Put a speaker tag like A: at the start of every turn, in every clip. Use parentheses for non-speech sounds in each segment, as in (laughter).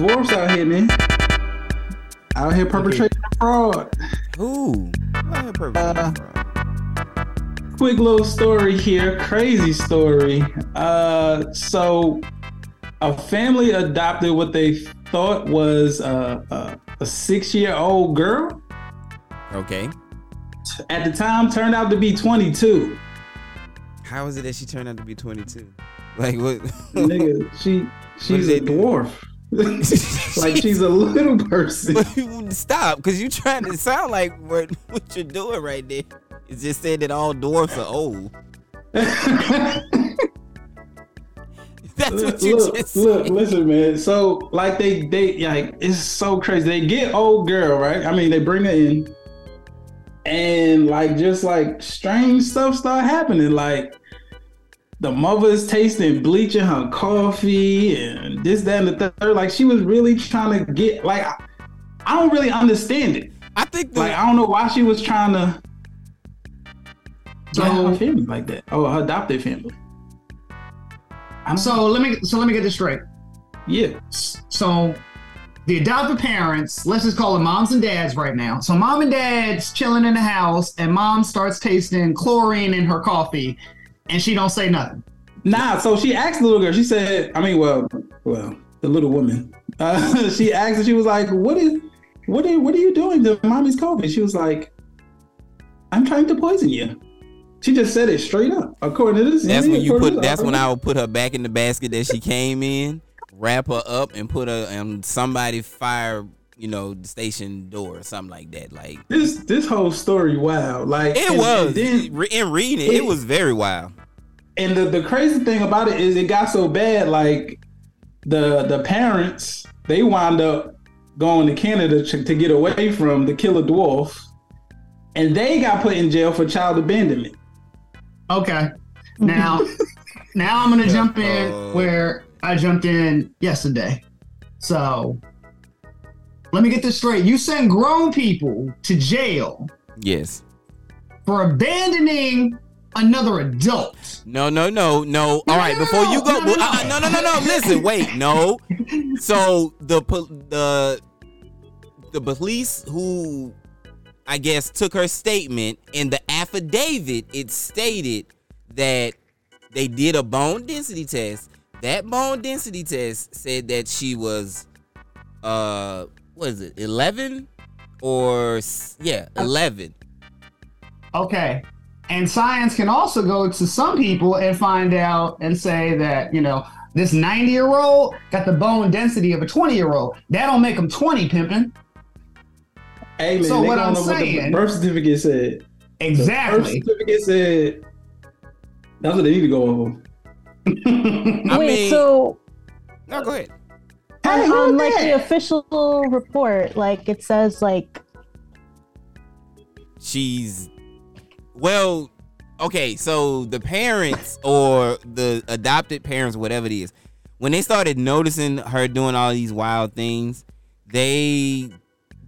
A: dwarfs out here, man. Out here perpetrating fraud.
B: Who?
A: Uh, quick little story here, crazy story. Uh, so a family adopted what they thought was a, a, a six-year-old girl.
B: Okay.
A: At the time, turned out to be 22.
B: How is it that she turned out to be 22? Like what?
A: Nigga, she (laughs) she's a dwarf. (laughs) like she's a little person. (laughs)
B: Stop, because you trying to sound like what what you're doing right there. It's just saying that all dwarfs are old. (laughs) That's what you
A: look,
B: just
A: look,
B: said.
A: listen, man. So like they they like it's so crazy. They get old girl, right? I mean, they bring her in, and like just like strange stuff start happening. Like the mother's tasting bleach in her coffee and this, that, and the third. Like she was really trying to get like I, don't really understand it.
B: I think
A: like I don't know why she was trying to
C: So-
A: her family like that. Oh, her adopted family.
C: So let me so let me get this straight.
A: Yeah.
C: So the adopted parents, let's just call it moms and dads right now. So mom and dad's chilling in the house, and mom starts tasting chlorine in her coffee, and she don't say nothing.
A: Nah, so she asked the little girl. She said, I mean, well, well, the little woman. Uh, (laughs) she asked, and she was like, "What is, what are, what are you doing to mommy's coffee?" She was like, "I'm trying to poison you." She just said it straight up. According to this,
B: That's when you put.
A: to-
B: That's when I would put her back in the basket that she came in, wrap her up, and put her on somebody fire, you know, the station door or something like that. Like
A: This this whole story, wow, like
B: it
A: and-
B: was.
A: and then-
B: Re- in reading it, it was very wild.
A: and the, the crazy thing about it is it got so bad like the the parents they wind up going to canada to, to get away from the killer dwarf and they got put in jail for child abandonment
C: Okay. Now, (laughs) now I'm gonna jump in where I jumped in yesterday. So let me get this straight. You sent grown people to jail
B: Yes.
C: for abandoning another adult.
B: No, no, no, no. All right, before you go,
C: no, no,
B: uh, uh, no, no, no, no. Listen, wait, no. (laughs) So the the the police who I guess took her statement in the affidavit, it stated that they did a bone density test. That bone density test said that she was uh what is it, 11 or yeah, 11.
C: Okay. And science can also go to some people and find out and say that, you know, this 90 year old got the bone density of a 20 year old. That don't make them 20 pimping.
A: hey man
C: So what
A: don't
C: I'm
A: know what the
C: saying-
A: birth certificate said
C: Exactly.
A: the birth certificate said that's what they need to go over
B: I
D: Wait,
B: mean-
D: so
B: No, go ahead.
D: On, on like the official report, like it says like
B: she's well okay so the parents or the adopted parents whatever it is when they started noticing her doing all these wild things they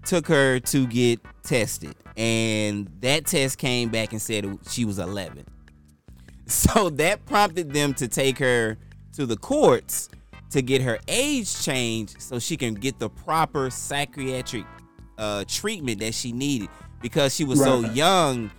B: took her to get tested. And that test came back and said she was 11 (laughs) so that prompted them to take her to the courts to get her age changed so she can get the proper psychiatric uh, treatment that she needed. Because she was so young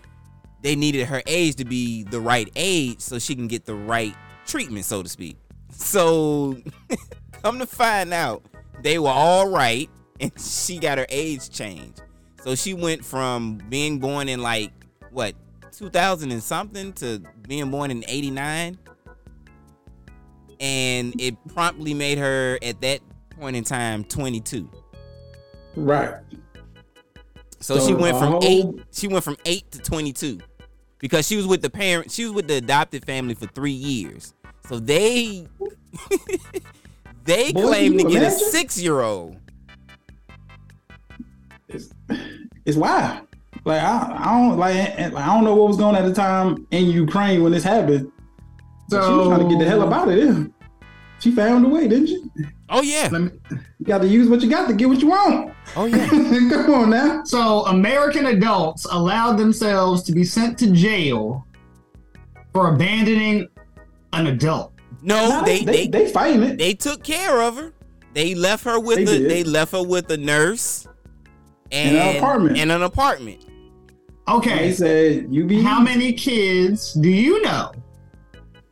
B: they needed her age to be the right age so she can get the right treatment so to speak. So (laughs) come to find out they were all right (laughs) and she got her age changed. So she went from being born in like what 2000 and something to being born in 89 and it promptly made her at that point in time 22
A: right
B: so,
A: So
B: she went from
A: whole-
B: eight. She went from eight to twenty-two, because she was with the parent. She was with the adopted family for three years. So they (laughs) they
A: Boy,
B: claimed to
A: you
B: get a six-year-old.
A: it's wild. Like I, I don't like I don't know what was going on at the time in Ukraine when this happened. So she was trying to get the hell up out of there. She found a way, didn't she?
B: Oh yeah.
A: Me, You got to use what you got to get what you want.
B: Oh yeah. (laughs)
A: Come on now.
C: So American adults allowed themselves to be sent to jail for abandoning an adult.
B: No,
A: Nah,
B: they,
A: they-
B: they
A: they fighting it.
B: They took care of her. They left her with
A: They
B: the they left her with a nurse
A: In
B: and
A: an apartment.
B: In an apartment.
A: They
C: Okay.
A: said you be
C: How many kids do you know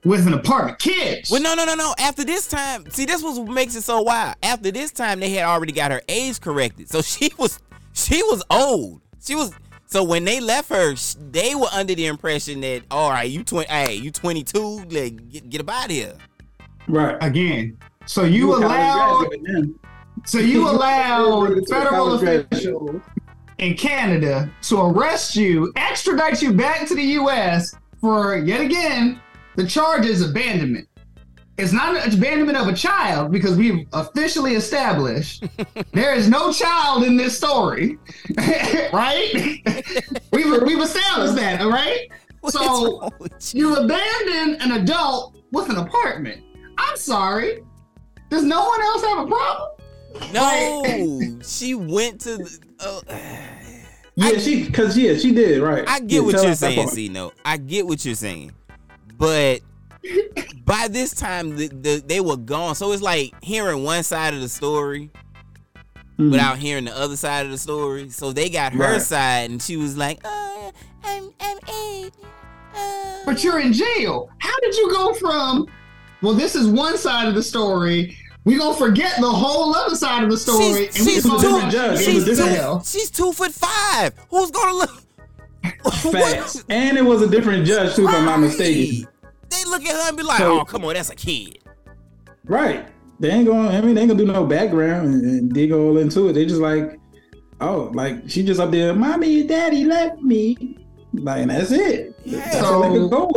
C: with an apartment? Kids.
B: Well, no, no, no, no. After this time, see, this was what makes it so wild. After this time, they had already got her age corrected, so she (laughs) was she was old. She was so when they left her, they were under the impression that all right, you twenty, hey, you twenty two, like get, get up out of here.
A: right.
C: Again. So you
A: a college
C: allowed so you (laughs) allowed
A: You're
C: federal officials in Canada to arrest you, extradite you back to the US for yet again the charge is abandonment. It's not an abandonment of a child because we've officially established (laughs) there is no child in this story, (laughs) right? (laughs) we've we've established that, all right?
B: What
C: So-
B: is wrong with you?
C: Abandon an adult with an apartment. I'm sorry. Does no one else have a problem?
B: No, she went to. The, uh, (sighs)
A: Yeah, she because yeah, she did right.
B: I get
A: Yeah,
B: what you're saying,
A: part.
B: C No. I get what you're saying. But by this time the, the, they were gone. So it's like hearing one side of the story
A: Mhm.
B: without hearing the other side of the story. So they got her
A: Right.
B: side and she was like, oh, I'm I'm eight. Uh.
C: But you're in jail. How did you go from, well, this is one side of the story. We gonna forget the whole other side of the story.
B: She's, she's,
A: we gonna
B: two,
A: judge.
B: She's, two,
C: hell.
B: she's two foot five. Who's gonna look? (laughs)
A: Facts. And it was a different judge too, if I'm not mistaken.
B: They look at her and be like,
A: So-
B: "Oh, come on, that's a kid."
A: Right. They ain't going. I mean, they ain't gonna do no background and, and dig all into it. They just like, oh, like she just up there. Mommy and Daddy left me. Like, and that's it. That's
C: So-
A: go.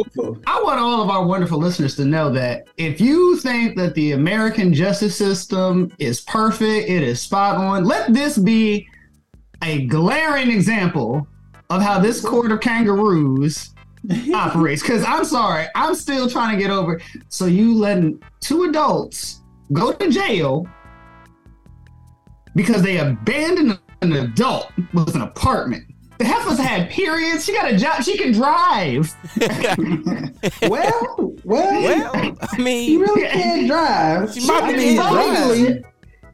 C: I want all of our wonderful listeners to know that if you think that the American justice system is perfect, it is spot on, let this be a glaring example of how this court of kangaroos (laughs) operates. Because I'm sorry, I'm still trying to get over. So you letting two adults go to jail because they abandoned an adult with an apartment. The heifer's had periods. She got a job. She can drive. (laughs)
A: well, well,
B: Well, I
A: mean,
B: mean,
A: really can't drive.
B: She might
A: I
B: be able to drive.
A: legally,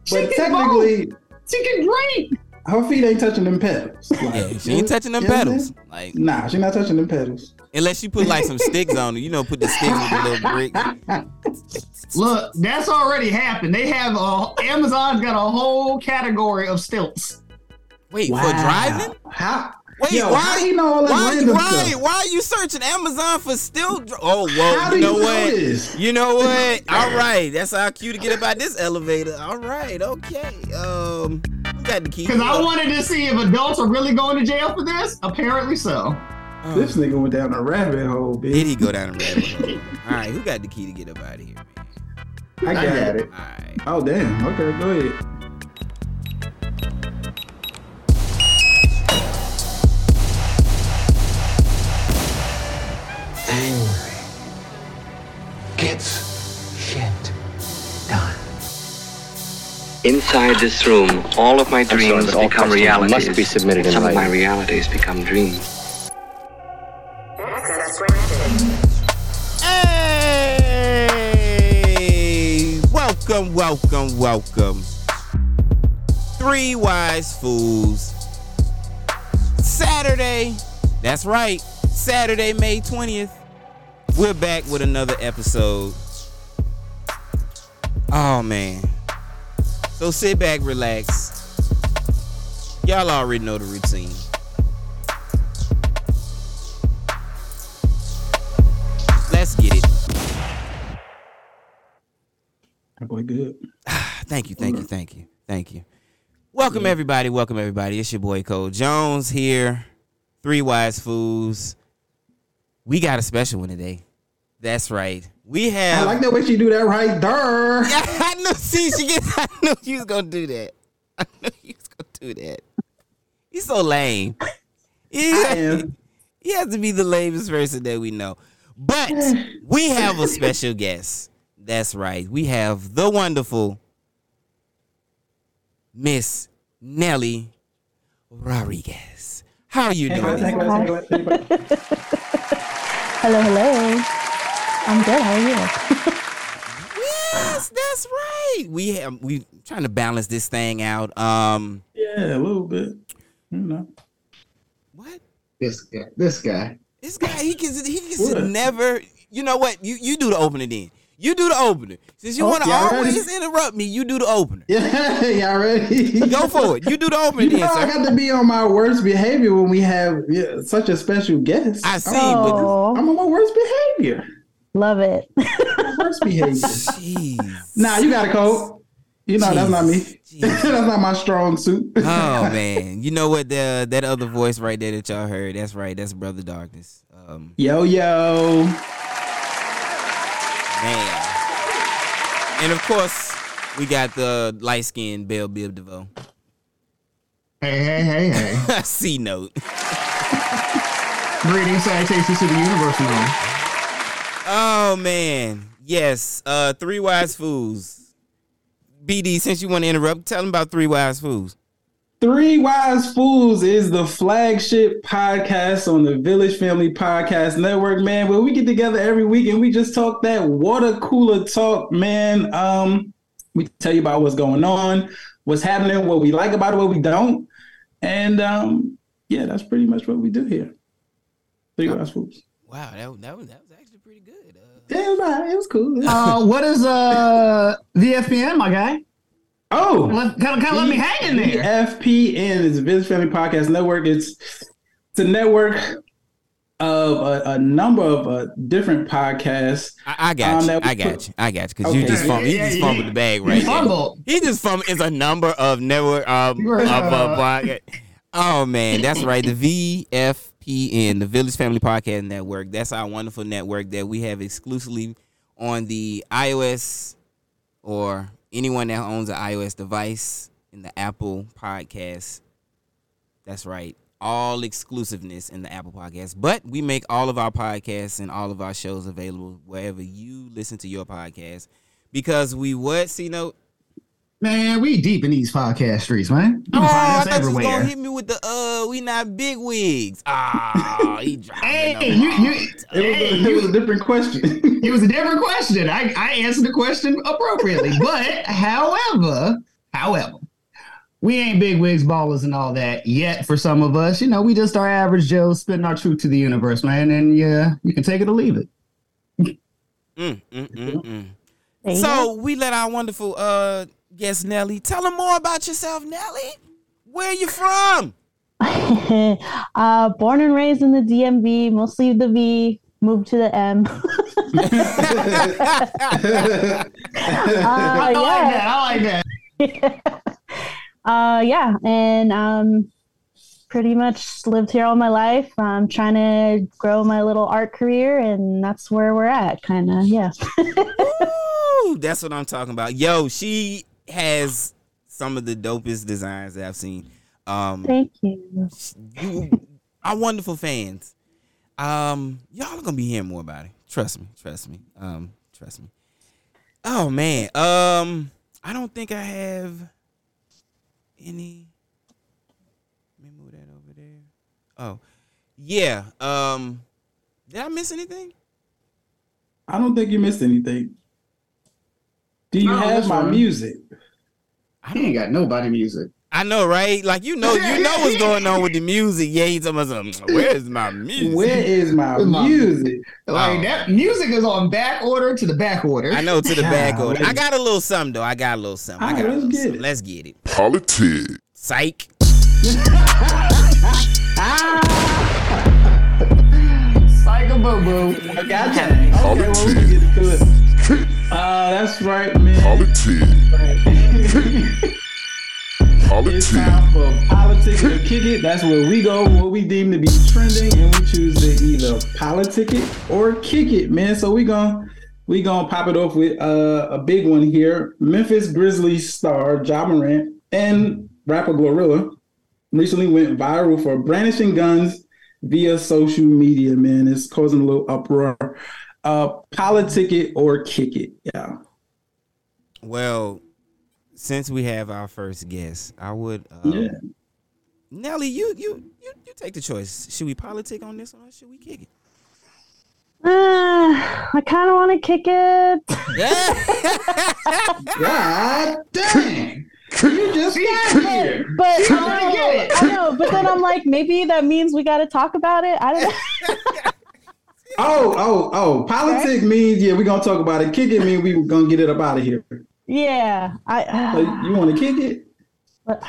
C: She
A: but
C: can
A: technically,
C: She can drink.
A: Her feet ain't touching them pedals. (laughs) Like,
B: yeah, she ain't touching them
A: you know what I'm
B: pedals.
A: saying?
B: Like,
A: Nah, she not touching them pedals.
B: unless you put like some sticks on it, you know, put the sticks with the little brick. (laughs)
C: Look, that's already happened. They have a Amazon's got a whole category of stilts.
B: Wait, for driving?
A: How?
B: Wait,
A: Yo,
B: why?
A: how he know all that
B: why,
A: random
B: why,
A: stuff?
B: why are you searching Amazon for still? Dr- oh, whoa!
A: How
B: you
A: do
B: know
A: you know
B: what?
A: this?
B: You know what? All right, that's how cute to get about this elevator. All right, okay. Um, who got the key?
C: Because I wanted to see if adults are really going to jail for this. Apparently so.
A: This nigga went down a rabbit hole, bitch.
B: did he go down a rabbit hole? All right, who got the key to get up out of here, man?
A: I got,
C: got
A: it.
B: All right.
A: Oh damn. Okay, go ahead.
E: angry gets
F: Inside this room, all of my dreams
E: but all
F: become
E: questions
F: realities.
E: must be submitted in
F: Some of my realities become dreams.
B: Hey, welcome, welcome, welcome. Three wise fools. Saturday, that's right, Saturday, May 20th. We're back with another episode. Oh man. So sit back, relax. Y'all already know the routine. Let's get it.
A: That boy good. (sighs)
B: Thank you, thank you, thank you, thank you. Welcome everybody, welcome everybody. It's your boy Cole Jones here. Three wise fools. We got a special one today. That's right. We have.
A: I like that way she do that right there.
B: Yeah, (laughs) I knew. See, she gets. I knew you was gonna do that. I knew you was gonna do that. He's so lame. He,
A: I am.
B: he has to be the lamest person that we know. But (sighs) we have a special guest. That's right. We have the wonderful Miss Nelly Rodriguez. How are you
A: Hey,
B: doing? (laughs)
D: Hello, hello. I'm good. How are you?
B: Yes, that's right. We have we trying to balance this thing out. Um,
A: Yeah, a little bit. You know.
B: what?
C: This guy. This guy.
B: This guy, he can he can never. You know what? You you do the opener then. You do the opener. Since you
A: Oh,
B: want to always
A: ready?
B: interrupt me, you do the opener. (laughs)
A: Yeah, y'all ready?
B: Go for it. You do the opener
A: You
B: then,
A: know I
B: sir.
A: got to be on my worst behavior when we have yeah, such a special guest.
B: I see,
D: Oh,
A: I'm on my worst behavior.
D: Love it.
A: My worst behavior.
B: jeez.
A: nah, you got a coat. You know that's not me. (laughs) That's not my strong suit.
B: Oh (laughs) man, you know what? The that other voice right there that y'all heard. That's right. That's Brother Darkness. Um,
A: Yo yo.
B: man. And of course, we got the light skinned Bell Biv DeVoe.
C: Hey, hey, hey, hey. (laughs)
B: C note.
C: Greetings, salutations to the universe, man.
B: Oh man, yes. Uh, three wise fools. BD, since you want to interrupt, tell them about three wise fools.
A: Three Wise Fools is the flagship podcast on the Village Family Podcast Network, man. Where we get together every week and we just talk that water cooler talk, man. Um, we tell you about what's going on, what's happening, what we like about it, what we don't, and um, yeah, that's pretty much what we do here. Three Wise Fools.
B: Wow, that that was that was actually pretty good. Uh,
A: Yeah, it was, all right. it was cool.
C: Uh, what is uh VFPN, my guy?
A: oh,
C: Let, kind of, kind of let me hang in there.
A: FPN is the Village Family Podcast Network. It's it's a network of a, a number of uh, different podcasts.
B: I, I got
A: Um,
B: you. I
A: we
B: got
A: put-
B: you. I got you. Because you just fumbled. He
C: Yeah,
B: just fumbled
C: yeah.
B: the bag right there.
C: fumbled.
B: He just fumbled. It's a number of network um
C: You were,
B: of uh,
C: uh,
B: podcast. Oh man, that's right. The VFPN, the Village Family Podcast Network. That's our wonderful network that we have exclusively on the iOS or anyone that owns an iOS device in the Apple Podcast. That's right. All exclusiveness in the Apple Podcast. But we make all of our podcasts and all of our shows available wherever you listen to your podcast. Because we what, C note?
C: Man, we deep in these podcast streets, man. You
B: Oh,
C: can find
B: I
C: us
B: thought you was gonna hit me with the uh we not big wigs. Ah, he (laughs) dropped
C: Hey,
B: it.
C: you, you,
A: It was,
C: hey,
A: a, it was a different question. (laughs)
C: it was a different question. I, I answered the question appropriately. (laughs) But, however, however, we ain't big wigs, ballers, and all that yet for some of us. You know, we just our average Joes spitting our truth to the universe, man. And yeah, you can take it or leave it.
B: Mm, mm, mm, mm. So we let our wonderful uh guest Nelly tell them more about yourself, Nelly. Where are you from? (laughs)
D: uh, born and raised in the DMV, mostly the V, moved to the M. (laughs)
C: I
D: Uh,
C: like
D: yeah.
C: that. I like that.
D: uh, yeah, and um, pretty much lived here all my life. I'm trying to grow my little art career, and that's where we're at, kind of. Yeah. (laughs)
B: Ooh, that's what I'm talking about. Yo, she has some of the dopest designs that I've seen. Um
D: Thank you.
B: you our wonderful fans. Um, y'all are gonna be hearing more about it. Trust me, trust me. Um, trust me. Oh man. Um, I don't think I have any. Let me move that over there. Oh, yeah. Um, did I miss anything?
A: I don't think you missed anything. Do you
C: No,
A: have my
C: fine.
A: music?
B: I
C: ain't got nobody music.
B: I know, right? Like you know, you know what's going on with the music. Yeah, he's talking about something. Where's my music?
A: Where is my
C: my-
A: music?
C: Like
B: Oh.
C: that music is on back order to the back order.
B: I know to the back
A: Golly.
B: order. I got a little something though. I got a little something. I got
A: right,
B: a
A: let's
B: little
A: get
B: something.
A: it.
B: Let's get it.
G: Politics.
B: Psych. (laughs)
C: Psycho boo boo.
A: I got you. Okay, well, we get to it. Uh, that's right, man.
G: Politics. (laughs)
A: It's
G: Politics.
A: time for politics or kick it. That's where we go, what we deem to be trending, and we choose to either politic it or kick it, man. So we gonna we gonna pop it off with uh, a big one here. Memphis Grizzlies star Ja Morant and rapper Glorilla recently went viral for brandishing guns via social media. Man, it's causing a little uproar. Uh, politic it or kick it. Yeah.
B: Well, since we have our first guest, I would. Um,
A: Yeah.
B: Nelly, you you you you take the choice. Should we politic on this one or should we kick it?
D: Uh, I kind of want to kick it. (laughs)
A: God dang. You just got here.
D: But
C: She
D: I know. I know, but then I'm like, maybe that means we got to talk about it. I don't know. (laughs)
A: Oh, oh, oh. Politic means, yeah, we're going to talk about it. Kick it means we going to get it up out of here.
D: Yeah, uh,
A: So
D: I.
A: you want to kick it?
D: but,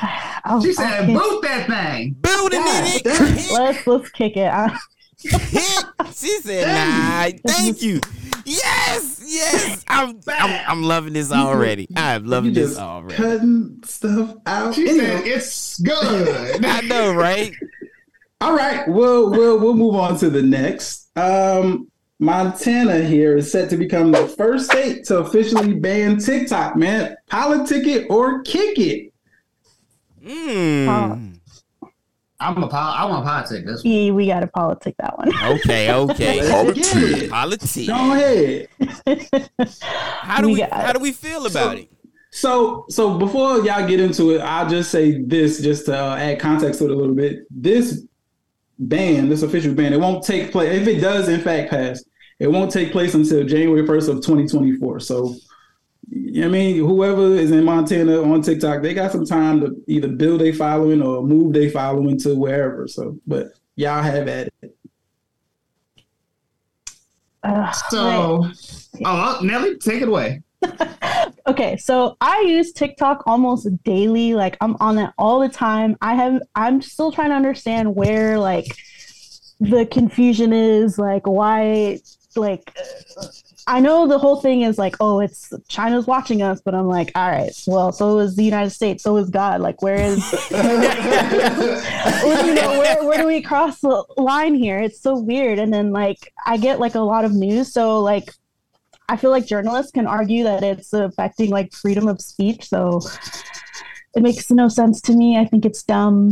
D: I'll,
C: She said, boot that thing.
B: Building
A: God
B: in it. (laughs)
D: Let's let's kick it. I,
B: uh, (laughs) She said, "Nah, (laughs) thank you." Yes, yes. I'm, I'm, I'm loving this already. I'm
A: You
B: loving this
A: just
B: already.
A: cutting stuff out.
C: She
A: Anyway.
C: said, it's good.
B: I know, right?
A: All right, we'll we'll we'll move on to the next. Um, Montana here is set to become the first state to officially ban TikTok. Man, politic it or kick it.
B: Mm.
C: I'm a pol- I want to politic this one.
D: yeah, we got to politic that one.
B: Okay, okay. (laughs)
A: Let's get it.
B: Politics.
A: Go ahead. (laughs)
B: How do
D: We
B: we how do we feel about it?
A: So so before y'all get into it, I'll just say this just to uh, add context to it a little bit. This ban, this official ban, it won't take place if it does in fact pass. It won't take place until January 1st of 2024. So I mean, whoever is in Montana on TikTok, they got some time to either build a following or move their following to wherever. So, but y'all have at it.
D: Ugh,
C: So, oh, Nelly, take it away. (laughs)
D: okay so i use tiktok almost daily like i'm on it all the time i have i'm still trying to understand where like the confusion is like why like i know the whole thing is like oh it's china's watching us but i'm like all right well so is the united states so is god like where is (laughs) (laughs) well, you know, where, where do we cross the line here? It's so weird. And then like I get like a lot of news. So like I feel like journalists can argue that it's affecting like freedom of speech. So it makes no sense to me. I think it's dumb.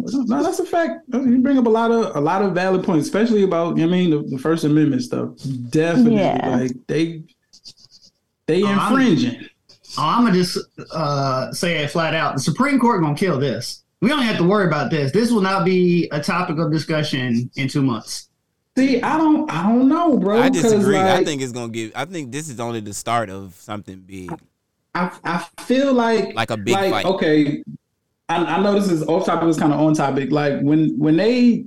A: No, that's a fact. You bring up a lot of a lot of valid points, especially about I mean the, the First Amendment stuff. Definitely,
D: Yeah.
A: like they they
C: Oh, I'm-
A: infringing.
C: Oh, I'm gonna just uh, say it flat out. The Supreme Court gonna kill this. We don't have to worry about this. This will not be a topic of discussion in two months.
A: See, I don't I don't know, bro.
B: I disagree. I think it's gonna give. I think this is only the start of something big,
A: I, I feel like
B: like a big
A: like
B: fight.
A: okay. I, I know this is off topic, it's kind of on topic. Like when when they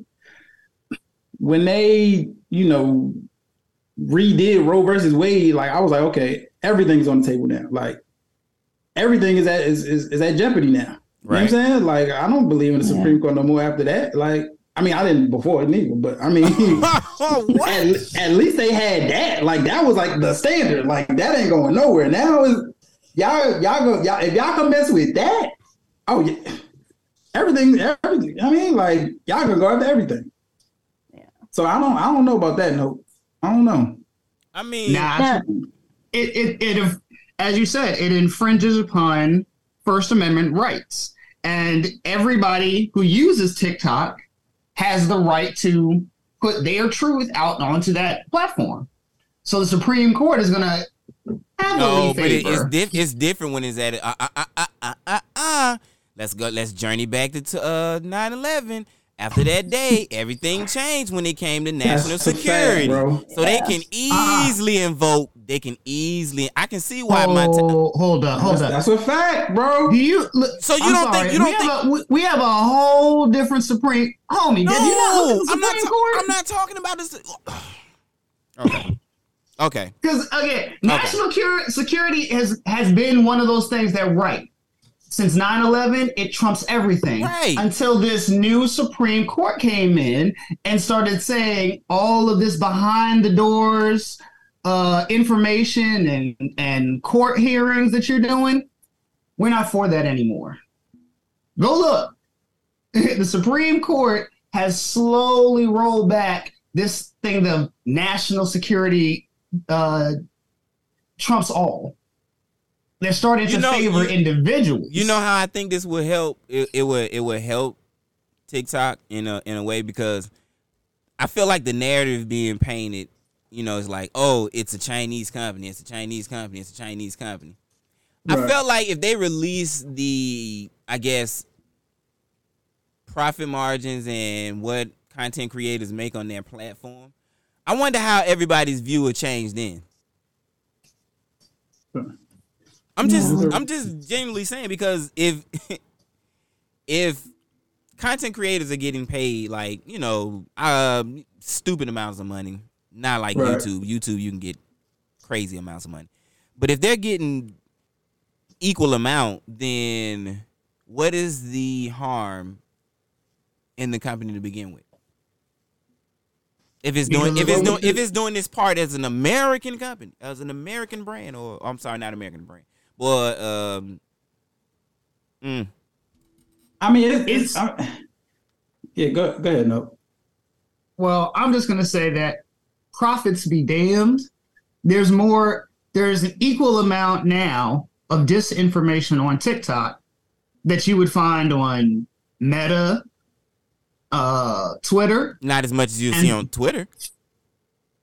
A: when they you know redid Roe versus Wade, like I was like, okay, everything's on the table now. Like everything is at is is, is at jeopardy now. You know what I'm saying? Like I don't believe in the
D: Yeah.
A: Supreme Court no more after that. Like I mean, I didn't before it neither, but I mean. (laughs) at, at least they had that. Like that was like the standard. Like that ain't going nowhere. Now is y'all y'all go y'all if y'all can mess with that. Oh yeah, everything everything. I mean like y'all gonna go after everything.
D: Yeah.
A: So I don't I don't know about that. No, I don't know.
B: I mean,
C: Nah,
D: Yeah.
C: it, it, it, as you said, it infringes upon First Amendment rights. And everybody who uses TikTok has the right to put their truth out onto that platform. So the Supreme Court is going to
B: no, but it, it's diff- It's different when it's at uh, uh, uh, uh, uh, uh, uh. Let's go. Let's journey back to uh 9/11. After that day, everything changed when it came to national
A: That's a fact,
B: security.
A: bro.
B: so they can
C: Ah.
B: easily invoke. They can easily. I can see why my. T-
C: oh, hold up, hold
A: That's,
C: up.
A: that's a fact, bro.
C: Do you? look,
B: So you
C: I'm
B: don't think- you don't
C: we
B: think-
C: Have a, we- we have a whole different Supreme homie.
B: no,
C: did you not look at
B: I'm not. Ta-
C: Court?
B: I'm not talking about this. (sighs) okay. Okay.
C: Because again, national cur- security has has been one of those things that right since 9-11 it trumps everything
B: Right.
C: until this new supreme court came in and started saying all of this behind the doors uh information and and court hearings that you're doing we're not for that anymore go look (laughs) the supreme court has slowly rolled back this thing of national security uh, trumps all. They're starting
B: You
C: to
B: know,
C: favor
B: you-
C: individuals.
B: You know how I think this would help? It, it would it would help TikTok in a in a way because I feel like the narrative being painted, you know, is like, oh, it's a Chinese company, it's a Chinese company, it's a Chinese company. I
A: Right.
B: felt like if they release the, I guess, profit margins and what content creators make on their platform, I wonder how everybody's view will change then. I'm just. I'm just genuinely saying because if (laughs) if content creators are getting paid like, you know, um stupid amounts of money, not like
A: Right.
B: YouTube. YouTube you can get crazy amounts of money. But if they're getting equal amount, then what is the harm in the company to begin with? If it's doing if it's doing if it's doing this part as an American company, as an American brand, or I'm sorry, not American brand, but um, mm,
A: I mean, it's,
C: It's-
A: it's I, yeah. Go go ahead, no.
C: Well, I'm just gonna say that profits be damned. There's more. There's an equal amount now of disinformation on TikTok that you would find on Meta, uh, Twitter.
B: not as much as you see on Twitter.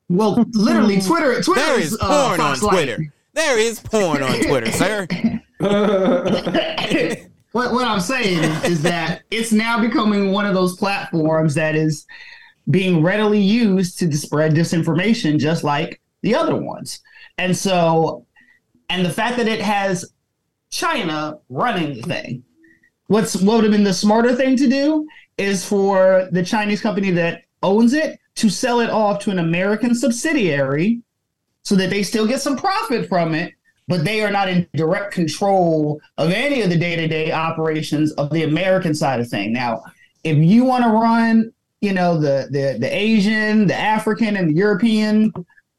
C: Well, literally, Twitter. Twitter
B: There
C: is
B: is
C: uh,
B: porn on
C: Twitter. Light.
B: There is porn on Twitter, sir. (laughs)
C: what what I'm saying is that it's now becoming one of those platforms that is being readily used to spread disinformation, just like the other ones. And so, and the fact that it has China running the thing, what's what would have been the smarter thing to do is for the Chinese company that owns it to sell it off to an American subsidiary so that they still get some profit from it, but they are not in direct control of any of the day-to-day operations of the American side of thing. Now, if you want to run, you know, the the the Asian, the African, and the European,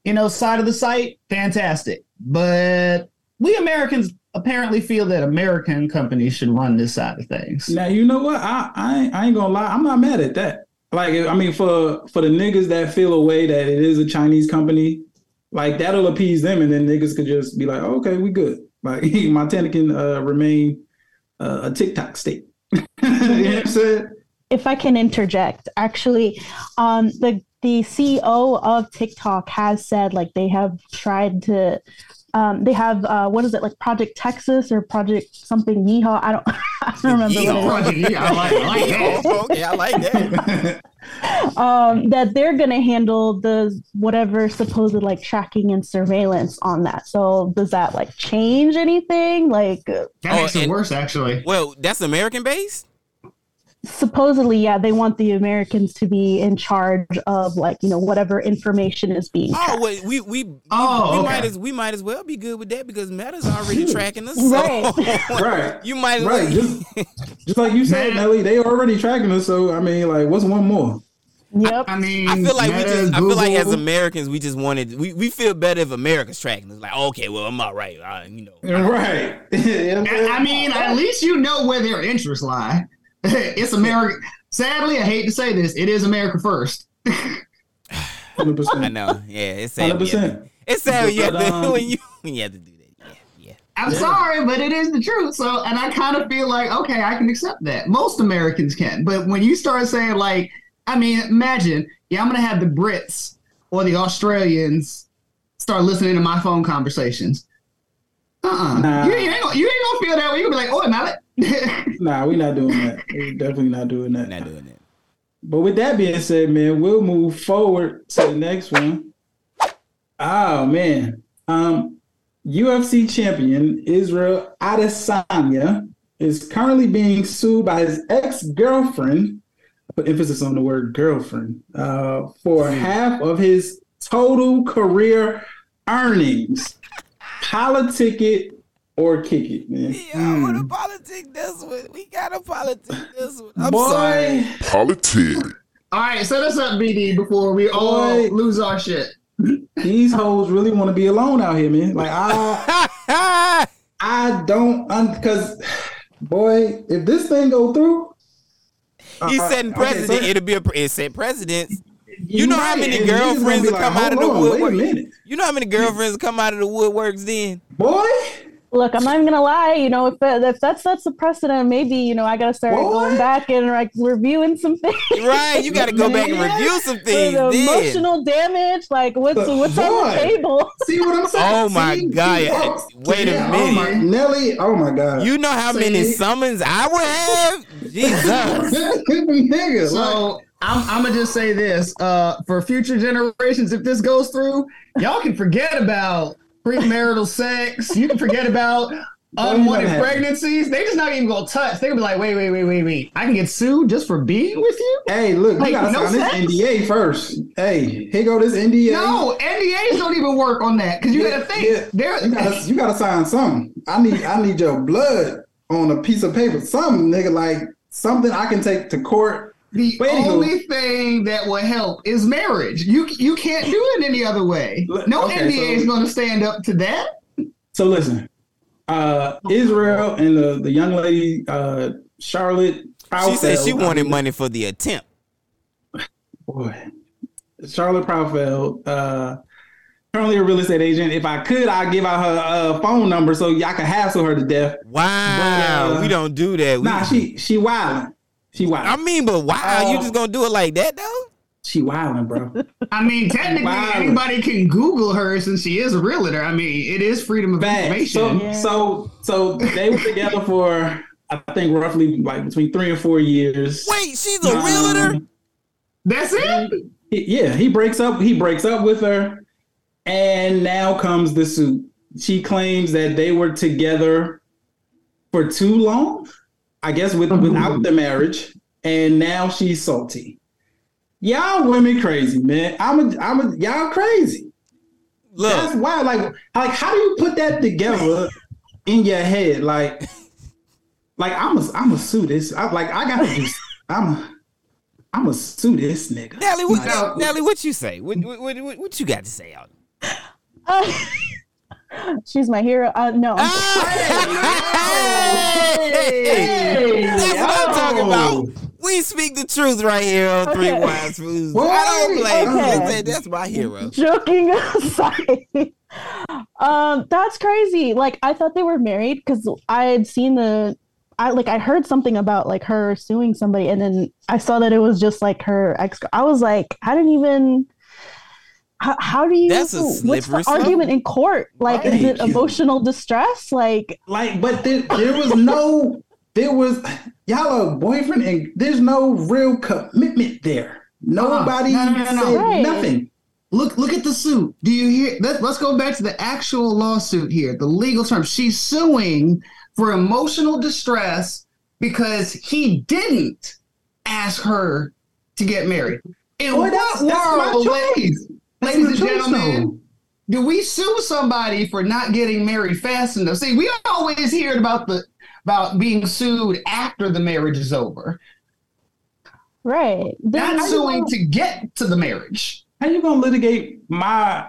C: you know, side of the site, fantastic. But we Americans apparently feel that American companies should run this side of things.
A: Now you know what? I, I ain't- I ain't gonna lie. I'm not mad at that. Like I mean, for for the niggas that feel a way that it is a Chinese company, like that'll appease them, and then niggas could just be like, okay, we good. Like (laughs) Montana can uh, remain uh, a TikTok state. (laughs) you know what I'm saying?
D: if I can interject, actually, um, the the CEO of TikTok has said like they have tried to, um, they have uh, what is it like Project Texas or Project something Yeehaw? I don't, (laughs) I don't remember what it is.
C: Project, (laughs) yeah, I like, I like that.
B: Oh, okay, I like that.
D: um, that they're going to handle the whatever supposed like tracking and surveillance on that. So does that like change anything? Like uh,
C: That makes
B: Oh,
C: it worse, actually.
B: Well, that's American based.
D: Supposedly, yeah, they want the Americans to be in charge of like you know whatever information is being.
B: Oh, wait, we we
C: Oh,
B: we
C: okay.
B: might as we might as well be good with that because Meta's already tracking us. So
D: Right. (laughs)
A: right.
B: you might
A: Right. Just, just like you said,
C: Man.
A: Nelly, they already tracking us. So I mean, like, what's one more?
D: Yep.
C: I mean,
B: I feel like we
C: Meta,
B: just I feel like as Americans we just wanted we, we feel better if America's tracking us. Like okay, well I'm all right. I, you know.
A: Right. (laughs) You know what I'm
C: I,
A: saying?
C: I mean, at least you know where their interests lie. (laughs) it's America. Sadly, I hate to say this, it is America first.
A: 100%. (laughs)
B: I know. (laughs) Yeah, it's sad.
A: Hundred
B: when you have to-
A: percent.
B: It's sad when you have to
A: um,
B: when you when you have to do that. Yeah, yeah.
C: I'm
A: Yeah.
C: sorry, but it is the truth. So, and I kind of feel like, okay, I can accept that. Most Americans can. But when you start saying, like, I mean, imagine, yeah, I'm going to have the Brits or the Australians start listening to my phone conversations. Uh-uh.
A: Nah.
C: You, you ain't gonna, you ain't gonna feel that way. You're gonna be like, oh, Mallet. (laughs)
A: Nah, we're not doing that. We're definitely not doing that.
B: Not doing that.
A: But with that being said, man, we'll move forward to the next one. Oh man. Um UFC champion Israel Adesanya is currently being sued by his ex-girlfriend, I put emphasis on the word girlfriend, uh, for half of his total career earnings. Politic it or kick it, man.
B: Yeah, I want to politic this one. We gotta politic this one. I'm
A: Boy,
B: sorry.
G: Politic.
C: All right, set us up, BD, before we all
A: Boy.
C: lose our shit.
A: these hoes really want to be alone out here, man. Like I (laughs) I don't because boy, if this thing go through,
B: He's
A: uh,
B: setting
A: okay, so-
B: It'll be a it set precedents. You know how many
A: and niggas gonna
B: girlfriends
A: be
B: that come out of the
A: "Hold on,
B: woodwork?"
A: Wait a minute,
B: You know how many girlfriends come out of the woodworks then?
A: boy.
D: Look, I'm not even gonna lie. You know, if, that, if that's that's a precedent, maybe you know I gotta start
A: What?
D: going back and like reviewing some things.
B: Right, you got to go back and (laughs) review some
D: For
B: things.
D: the
B: Then.
D: emotional damage, like what's
A: But
D: what's on the table?
A: See what I'm saying?
B: Oh my
A: See?
B: God,
A: See?
B: yeah.
A: Oh,
B: Wait a
A: yeah, oh my-
B: minute.
A: Nelly. Oh my god.
B: You know how many summons I would have? Jesus. (laughs)
A: nigga. like,
C: So I'm, I'm gonna just say this uh, for future generations. If this goes through, y'all can forget about premarital sex. You can forget about (laughs) unwanted pregnancies. They just not even gonna touch. They gonna be like, wait, wait, wait, wait, wait. I can get sued just for being with you?
A: Hey, look,
C: Like,
A: you gotta
C: no
A: sign
C: sex?
A: this NDA first. Hey, here go this NDA.
C: No, NDAs don't even work on that because you
A: Yeah,
C: gotta think.
A: yeah.
C: There,
A: You gotta, you gotta sign something. I need I need your blood on a piece of paper. Something, nigga, like something I can take to court.
C: The
A: Wait, anywho.
C: only thing that will help is marriage. You you can't do it any other way. No
A: Okay,
C: NDA is going to stand up to that.
A: So listen, uh, Israel and the the young lady, uh, Charlotte.
B: She said she wanted money for the attempt.
A: Boy, Charlotte Proudfeld, uh, currently a real estate agent. If I could, I'd give out her uh, phone number so y'all can hassle her to death.
B: Wow,
A: But, uh,
B: we don't do that. We,
A: Nah, she she wildin'. She
B: I mean, but wow, you
A: Oh.
B: just gonna do it like that though?
A: She wilding, bro.
C: I mean, technically,
A: Wow.
C: anybody can Google her since she is a realtor. I mean, it is freedom of
A: Bad. So
C: information.
D: Yeah.
A: so so they were together for I think roughly like between three and four years.
B: Wait, she's a realtor?
A: Um,
C: That's it.
A: he- yeah, he breaks up. He breaks up with her, and now comes the suit. She claims that they were together for too long. I guess with without the marriage, and now she's salty. Y'all women crazy, man. I'm a, I'm a, y'all crazy. That's why, like, like, how do you put that together in your head? Like, like I'm a, I'm a sue this. I, like, I gotta do. I'm, a, I'm a sue this nigga.
B: Nelly, what,
A: Like,
B: Nelly, what you say? What, what, what, what- what you got to say out? (laughs)
D: Uh, she's my hero. Uh, no,
B: Hey! That's what I'm talking about. We speak the truth right here on Three Wise Fools.
A: What?
B: I don't blame.
D: Okay.
B: That's- That's my hero.
D: joking (laughs) aside, um, that's crazy. Like I thought they were married because I had seen the, I like I heard something about like her suing somebody, and then I saw that it was just like her ex. I was like, I didn't even. How, how do you?
B: That's a
D: what's the
B: slope.
D: argument in court? Like, is it
A: Right.
D: emotional distress? Like,
A: Like, but there, there was no, there was y'all a boyfriend, and there's no real commitment there. Nobody uh-uh.
C: no, no, no, no.
A: said
D: Right.
A: nothing.
C: Look, look at the suit. Do you hear? Let, let's go back to the actual lawsuit here. The legal term. She's suing for emotional distress because he didn't ask her to get married. In
A: Boy,
C: what
A: that's- that's my
C: world,
A: choice. That's
C: ladies and gentlemen, do we sue somebody for not getting married fast enough? See, we always hear about the about being sued after the marriage is over,
D: right? Then
C: not suing
D: gonna-
C: to get to the marriage.
A: How you gonna litigate my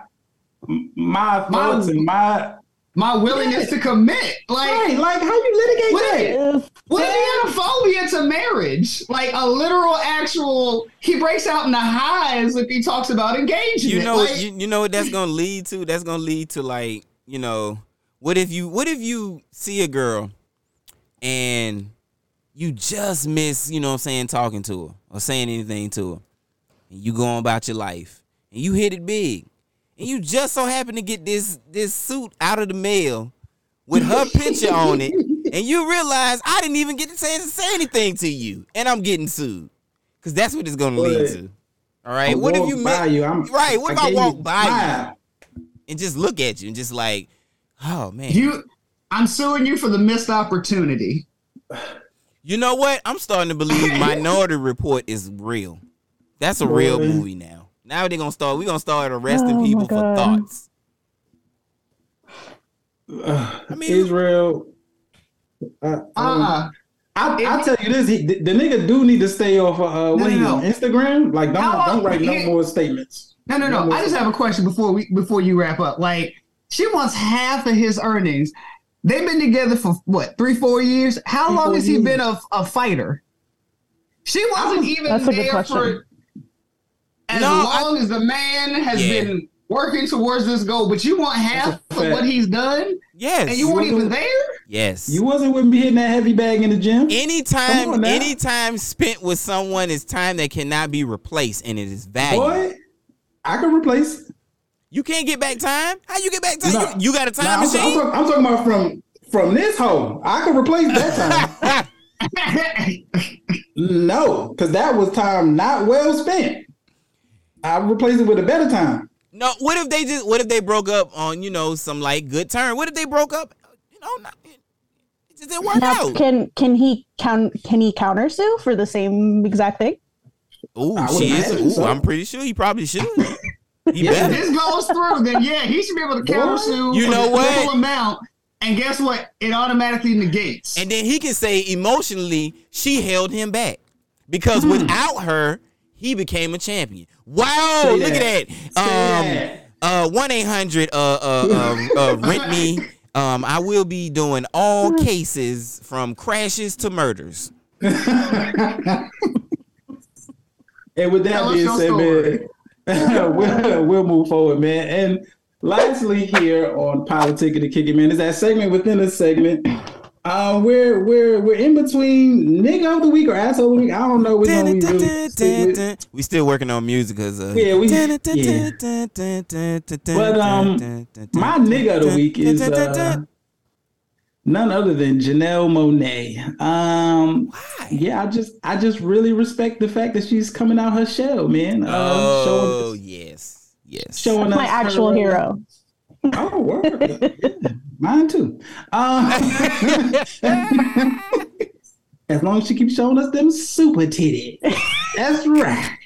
A: my thoughts and my
C: My willingness to commit, like.
A: right? Like, how you litigate
C: What
A: that?
C: is
D: if-
C: What if he had a phobia to marriage? Like a literal, actual. He breaks out in the highs if he talks about engagement.
B: You know,
C: like,
B: you, you know what that's gonna lead to? That's gonna lead to like, you know, what if you what if you see a girl and you just miss, you know what I'm saying, talking to her or saying anything to her. And you go on about your life. And you hit it big. And you just so happen to get this this suit out of the mail with her picture on it. And you realize I didn't even get the chance to say, anything to you. And I'm getting sued. Cause that's what it's gonna lead to. All right.
A: I'm
B: what if you met,
A: you? I'm,
B: right? What if I, walk
A: you
B: by
A: smile.
B: you and just look at you and just like, oh man,
C: you. I'm suing you for the missed opportunity.
B: You know what? I'm starting to believe Minority (laughs) Report is real. That's a real movie now. Now they're gonna start. We're gonna start arresting
D: Oh,
B: people for thoughts.
A: Ugh,
B: I mean-
A: Israel. I,
C: Uh.
A: I,
C: uh
A: I, I tell you this, he, the, the nigga do need to stay off of uh, what
C: No, no,
A: on
C: no.
A: Instagram. Like, don't
C: How
A: don't write no
C: long-
A: more statements.
C: No, no, no. I just have a question before we before you wrap up. Like, she wants half of his earnings. They've been together for what three, four years. How
A: Three,
C: long has he
A: years.
C: been a, a fighter? She wasn't even
D: That's a good
C: there
D: question.
C: for as
B: No, I-
C: long as the man has
B: Yeah.
C: been working towards this goal. But you want half of what he's done,
B: Yes.
C: and you weren't even there.
B: yes.
A: You wasn't with me hitting that heavy bag in the gym. Come
B: anytime,
A: on now.
B: anytime spent with someone is time that cannot be replaced, and it is valuable.
A: Boy, I can replace.
B: You can't get back time. How you get back time?
A: Nah.
B: You, you got a time
A: Nah, I'm, I'm,
B: machine?
A: talking, I'm talking about from from this hole. I can replace that time. (laughs) (laughs) No, because that was time not well spent. I replaced it with a better time.
B: No, what if they just what if they broke up on, you know, some like good term? What if they broke up, you know, not, it just didn't work
D: Now,
B: out?
D: can can he count? Can he counter sue for the same exact thing?
B: Ooh, she is. Ooh,
A: so.
B: I'm pretty sure he probably should. (laughs) He
C: If
B: better.
C: this goes through, then yeah, he should be able to
A: Boy,
C: countersue
B: you know
C: the
B: what?
C: full amount. And guess what? It automatically negates.
B: And then he can say emotionally, she held him back because
A: Hmm.
B: without her, he became a champion. Wow,
A: Say
B: look
A: that.
B: at that. Um, uh, one eight hundred. Uh, uh, uh, uh, rent me. Um, I will be doing all cases from crashes to murders.
A: And with that being said, man, (laughs) we'll, we'll move forward, man. And lastly, here on Politic and the Kick It, man, is that segment within a segment. Uh, we're we're we're in between nigga of the week or asshole of the week. I don't know which one we do.
B: We still working on music because uh,
A: Yeah, we- yeah. But, um, My nigga of the week is uh, none other than Janelle Monáe. Um,
B: Why?
A: yeah, I just I just really respect the fact that she's coming out her shell, man. Uh,
B: Oh
A: showing,
B: yes, yes.
A: showing
D: That's my actual hero.
A: Oh, word. (laughs) Yeah, Mine too. Um, (laughs) as long as she keeps showing us them super titties. That's right.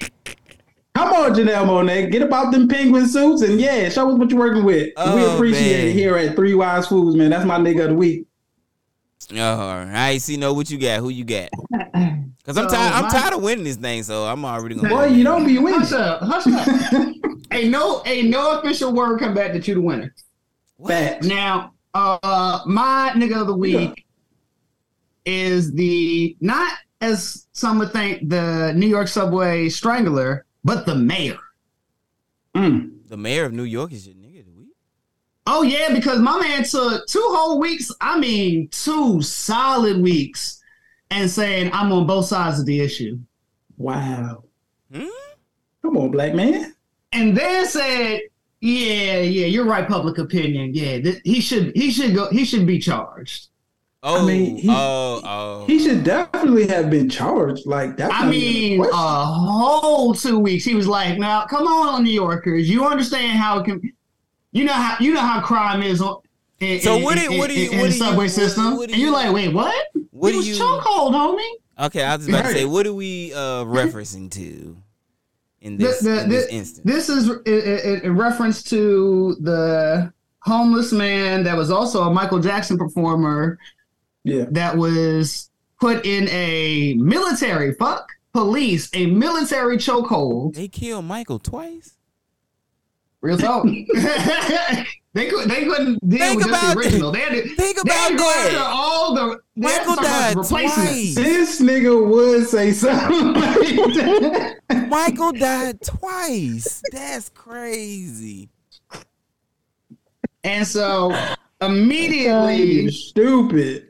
A: Come on, Janelle Monáe. Get about them penguin suits and yeah, show us what you're working with. we
B: Oh,
A: appreciate
B: man.
A: it here at Three Wise Fools, man. That's my nigga of the week.
B: Oh, all right. See, know what you got? Who you got? (clears throat) Because I'm
C: So,
B: tired. I'm
C: my-
B: tired of winning this thing, so I'm already gonna.
A: Boy, you don't be winning.
C: Hush up, hush up. (laughs) ain't no ain't no official word come back that you the winner.
A: Facts.
C: Now, uh, my nigga of the week is the not as some would think the New York subway strangler, but the mayor.
A: Mm.
B: The mayor of New York is your nigga of the week.
C: Oh yeah, because my man took two whole weeks. I mean, two solid weeks, and saying I'm on both sides of the issue,
A: Wow.
B: Hmm?
A: Come on, black man.
C: and then said, "Yeah, yeah, you're right. Public opinion. Yeah, th- he should he should go. He should be charged."
B: Oh,
A: mean, he-
B: oh, oh.
A: He should definitely have been charged. Like that's
C: I
A: not even a
C: mean, uh, a whole two weeks. He was like, "Now, come on, New Yorkers. You understand how it can? You know how you know how crime is on." In,
B: So
C: in-
B: what
C: in,
B: do- what do you-
C: in,
B: what
C: the
B: do you-
C: subway
B: what-
C: system?
B: what
C: and you're
B: you-
C: like, wait, what?
B: What
C: he
B: do
C: was
B: you?
C: chokehold, homie.
B: Okay, I was about to say, what are we uh referencing to in this,
C: the-
B: in this
C: the-
B: instance?
C: This is in, in, in reference to the homeless man that was also a Michael Jackson performer
A: yeah.
C: that was put in a military fuck police a military chokehold.
B: they killed Michael twice.
C: Real talk. (laughs) they could they couldn't deal
B: Think
C: with just
B: about
C: the original. They had to,
B: Think
C: they had
B: about
C: to after
B: that.
C: all the they had to
B: Michael died twice.
A: This nigga would say something (laughs) like.
B: Michael died twice. That's crazy.
C: And so immediately
A: stupid.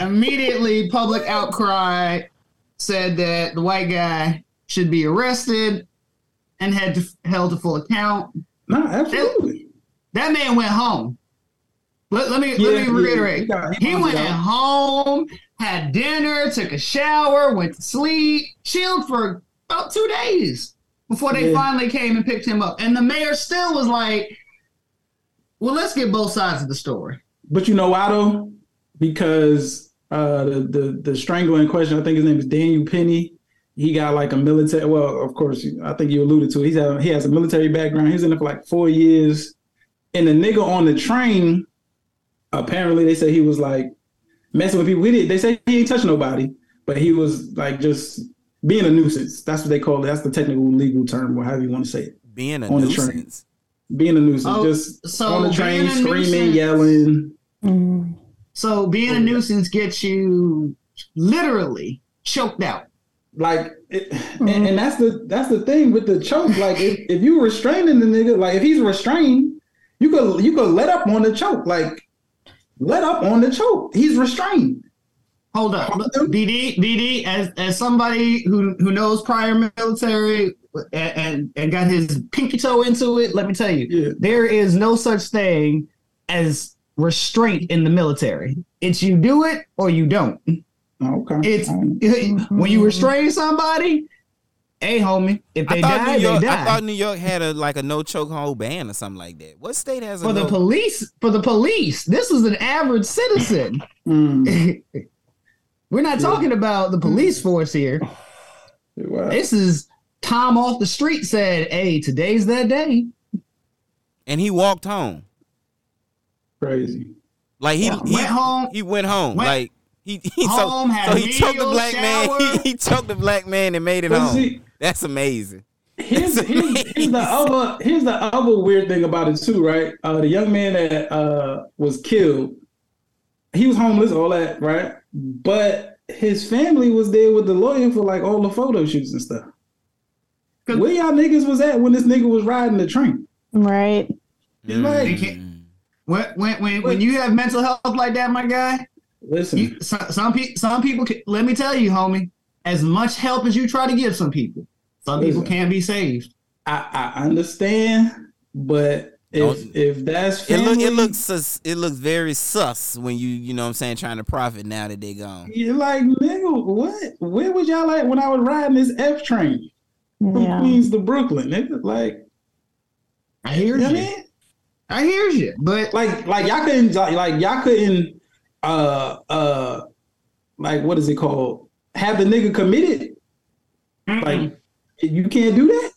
C: immediately public outcry said that the white guy should be arrested and had to held to full account.
A: No, absolutely.
C: That man went home. Let, let me
A: Yeah,
C: let me
A: yeah,
C: reiterate.
A: he got-
C: he
A: he
C: went home, had dinner, took a shower, went to sleep, chilled for about two days before they
A: Yeah.
C: finally came and picked him up. And the mayor still was like, "Well, let's get both sides of the story."
A: But you know why though? Because uh, the, the the strangler in question, I think his name is Daniel Penny. He got like a military. Well, of course, I think you alluded to it. He's a, he has a military background. He was in it for like four years. And the nigga on the train, apparently they say he was like messing with people. We did. They say he ain't touch nobody, but he was like just being a nuisance. That's what they call it. That's the technical legal term, or however you want to say it.
B: Being a
A: On the train.
B: nuisance.
A: Being a nuisance,
C: Oh,
A: just
C: so
A: on the train, screaming,
C: nuisance-
A: yelling.
D: Mm.
C: So being a nuisance gets you literally choked out.
A: Like it, and, mm-hmm. and that's the that's the thing with the choke. Like if, if you restraining the nigga like if he's restrained you could you could let up on the choke. Like let up on the choke. He's restrained.
C: Hold up, DD, DD, as as somebody who who knows prior military and, and and got his pinky toe into it, let me tell you,
A: yeah.
C: there is no such thing as restraint in the military. It's you do it or you don't.
A: Okay.
C: It's
A: Mm-hmm.
C: when you restrain somebody. Hey, homie, if they
B: thought
C: die,
B: New York.
C: they
B: I thought New York had a like a no chokehold ban or something like that. What state has a
C: for the
B: no?
C: police, for the police, this is an average citizen.
A: Mm. (laughs)
C: We're not talking about the police force here.
A: Wow.
C: This is Tom off the street said, "Hey, today's that day."
B: and he walked home.
A: Crazy.
B: Like he
C: Yeah,
B: he
C: went home.
B: He went home.
C: Went
B: like he he
C: home,
B: so,
C: had
B: so he choked the
C: meal,
B: black man. He, he choked the black man and made it
A: But
B: home.
A: see-
B: That's amazing.
A: Here's, here's, here's the other here's the other weird thing about it too, right? Uh, the young man that uh, was killed, he was homeless, all that, right? But his family was there with the lawyer for like all the photo shoots and stuff. Where y'all niggas was at when this nigga was riding the train?
D: Right.
A: It's like,
C: They can't- When when when, when you have mental health like that, my guy,
A: listen,
C: you, some some, pe- some people. Can, let me tell you, homie. As much help as you try to give some people, some people can't be saved.
A: I, I understand, but if if that's
B: It
A: family,
B: look it looks sus, it looks very sus when you you know what I'm saying trying to profit now that they gone.
A: you're like nigga, what? Where was y'all at when I was riding this F train from
D: Yeah.
A: Queens to Brooklyn? Nigga, like.
C: I hear
A: You know
C: you.
A: I
C: hear you, but
A: Like, like y'all couldn't, like, like y'all couldn't, uh, uh, like what is it called? Have the nigga committed? Like, you can't do that.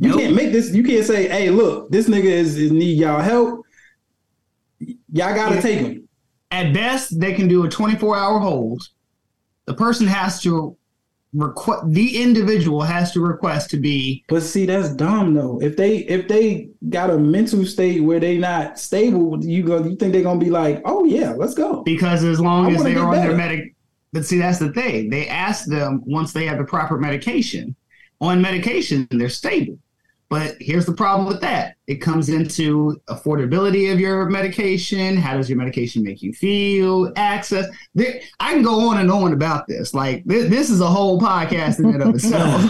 A: You
C: Nope.
A: can't make this. You can't say, "Hey, look, this nigga is, is need y'all help. Y'all gotta
C: Yeah.
A: take him."
C: at best they can do a 24 hour hold. The person has to request. The individual has to request to be
A: But see, that's dumb though. If they if they got a mental state where they not stable, you go, you think they're gonna be like, "Oh yeah, let's go."
C: because as long
A: I
C: as they're
A: get
C: on their medic. But see, that's the thing. They ask them once they have the proper medication. On medication, they're stable. But here's the problem with that. It comes into affordability of your medication. How does your medication make you feel? Access. There, I can go on and on about this. Like this, this is a whole podcast in and of (laughs) itself.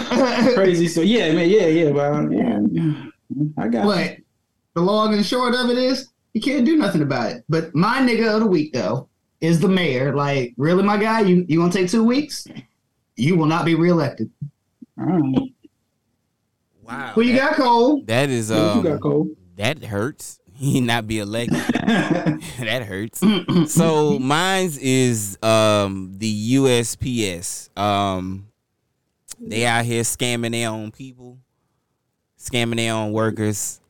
A: Crazy. So yeah, man, yeah, yeah, but uh, yeah. I got.
C: But the long and short of it is, you can't do nothing about it. But my nigga of the week though is the mayor. Like, really, my guy, you you gonna take two weeks? You will not be reelected.
A: All right.
B: Wow.
C: Who you
B: that,
C: got, Cole?
B: That is
A: What you got,
B: um,
A: Cole?
B: that hurts. (laughs) He not be elected. (laughs) (laughs) that hurts. So mine's is um the USPS. Um they out here scamming their own people, scamming their own workers.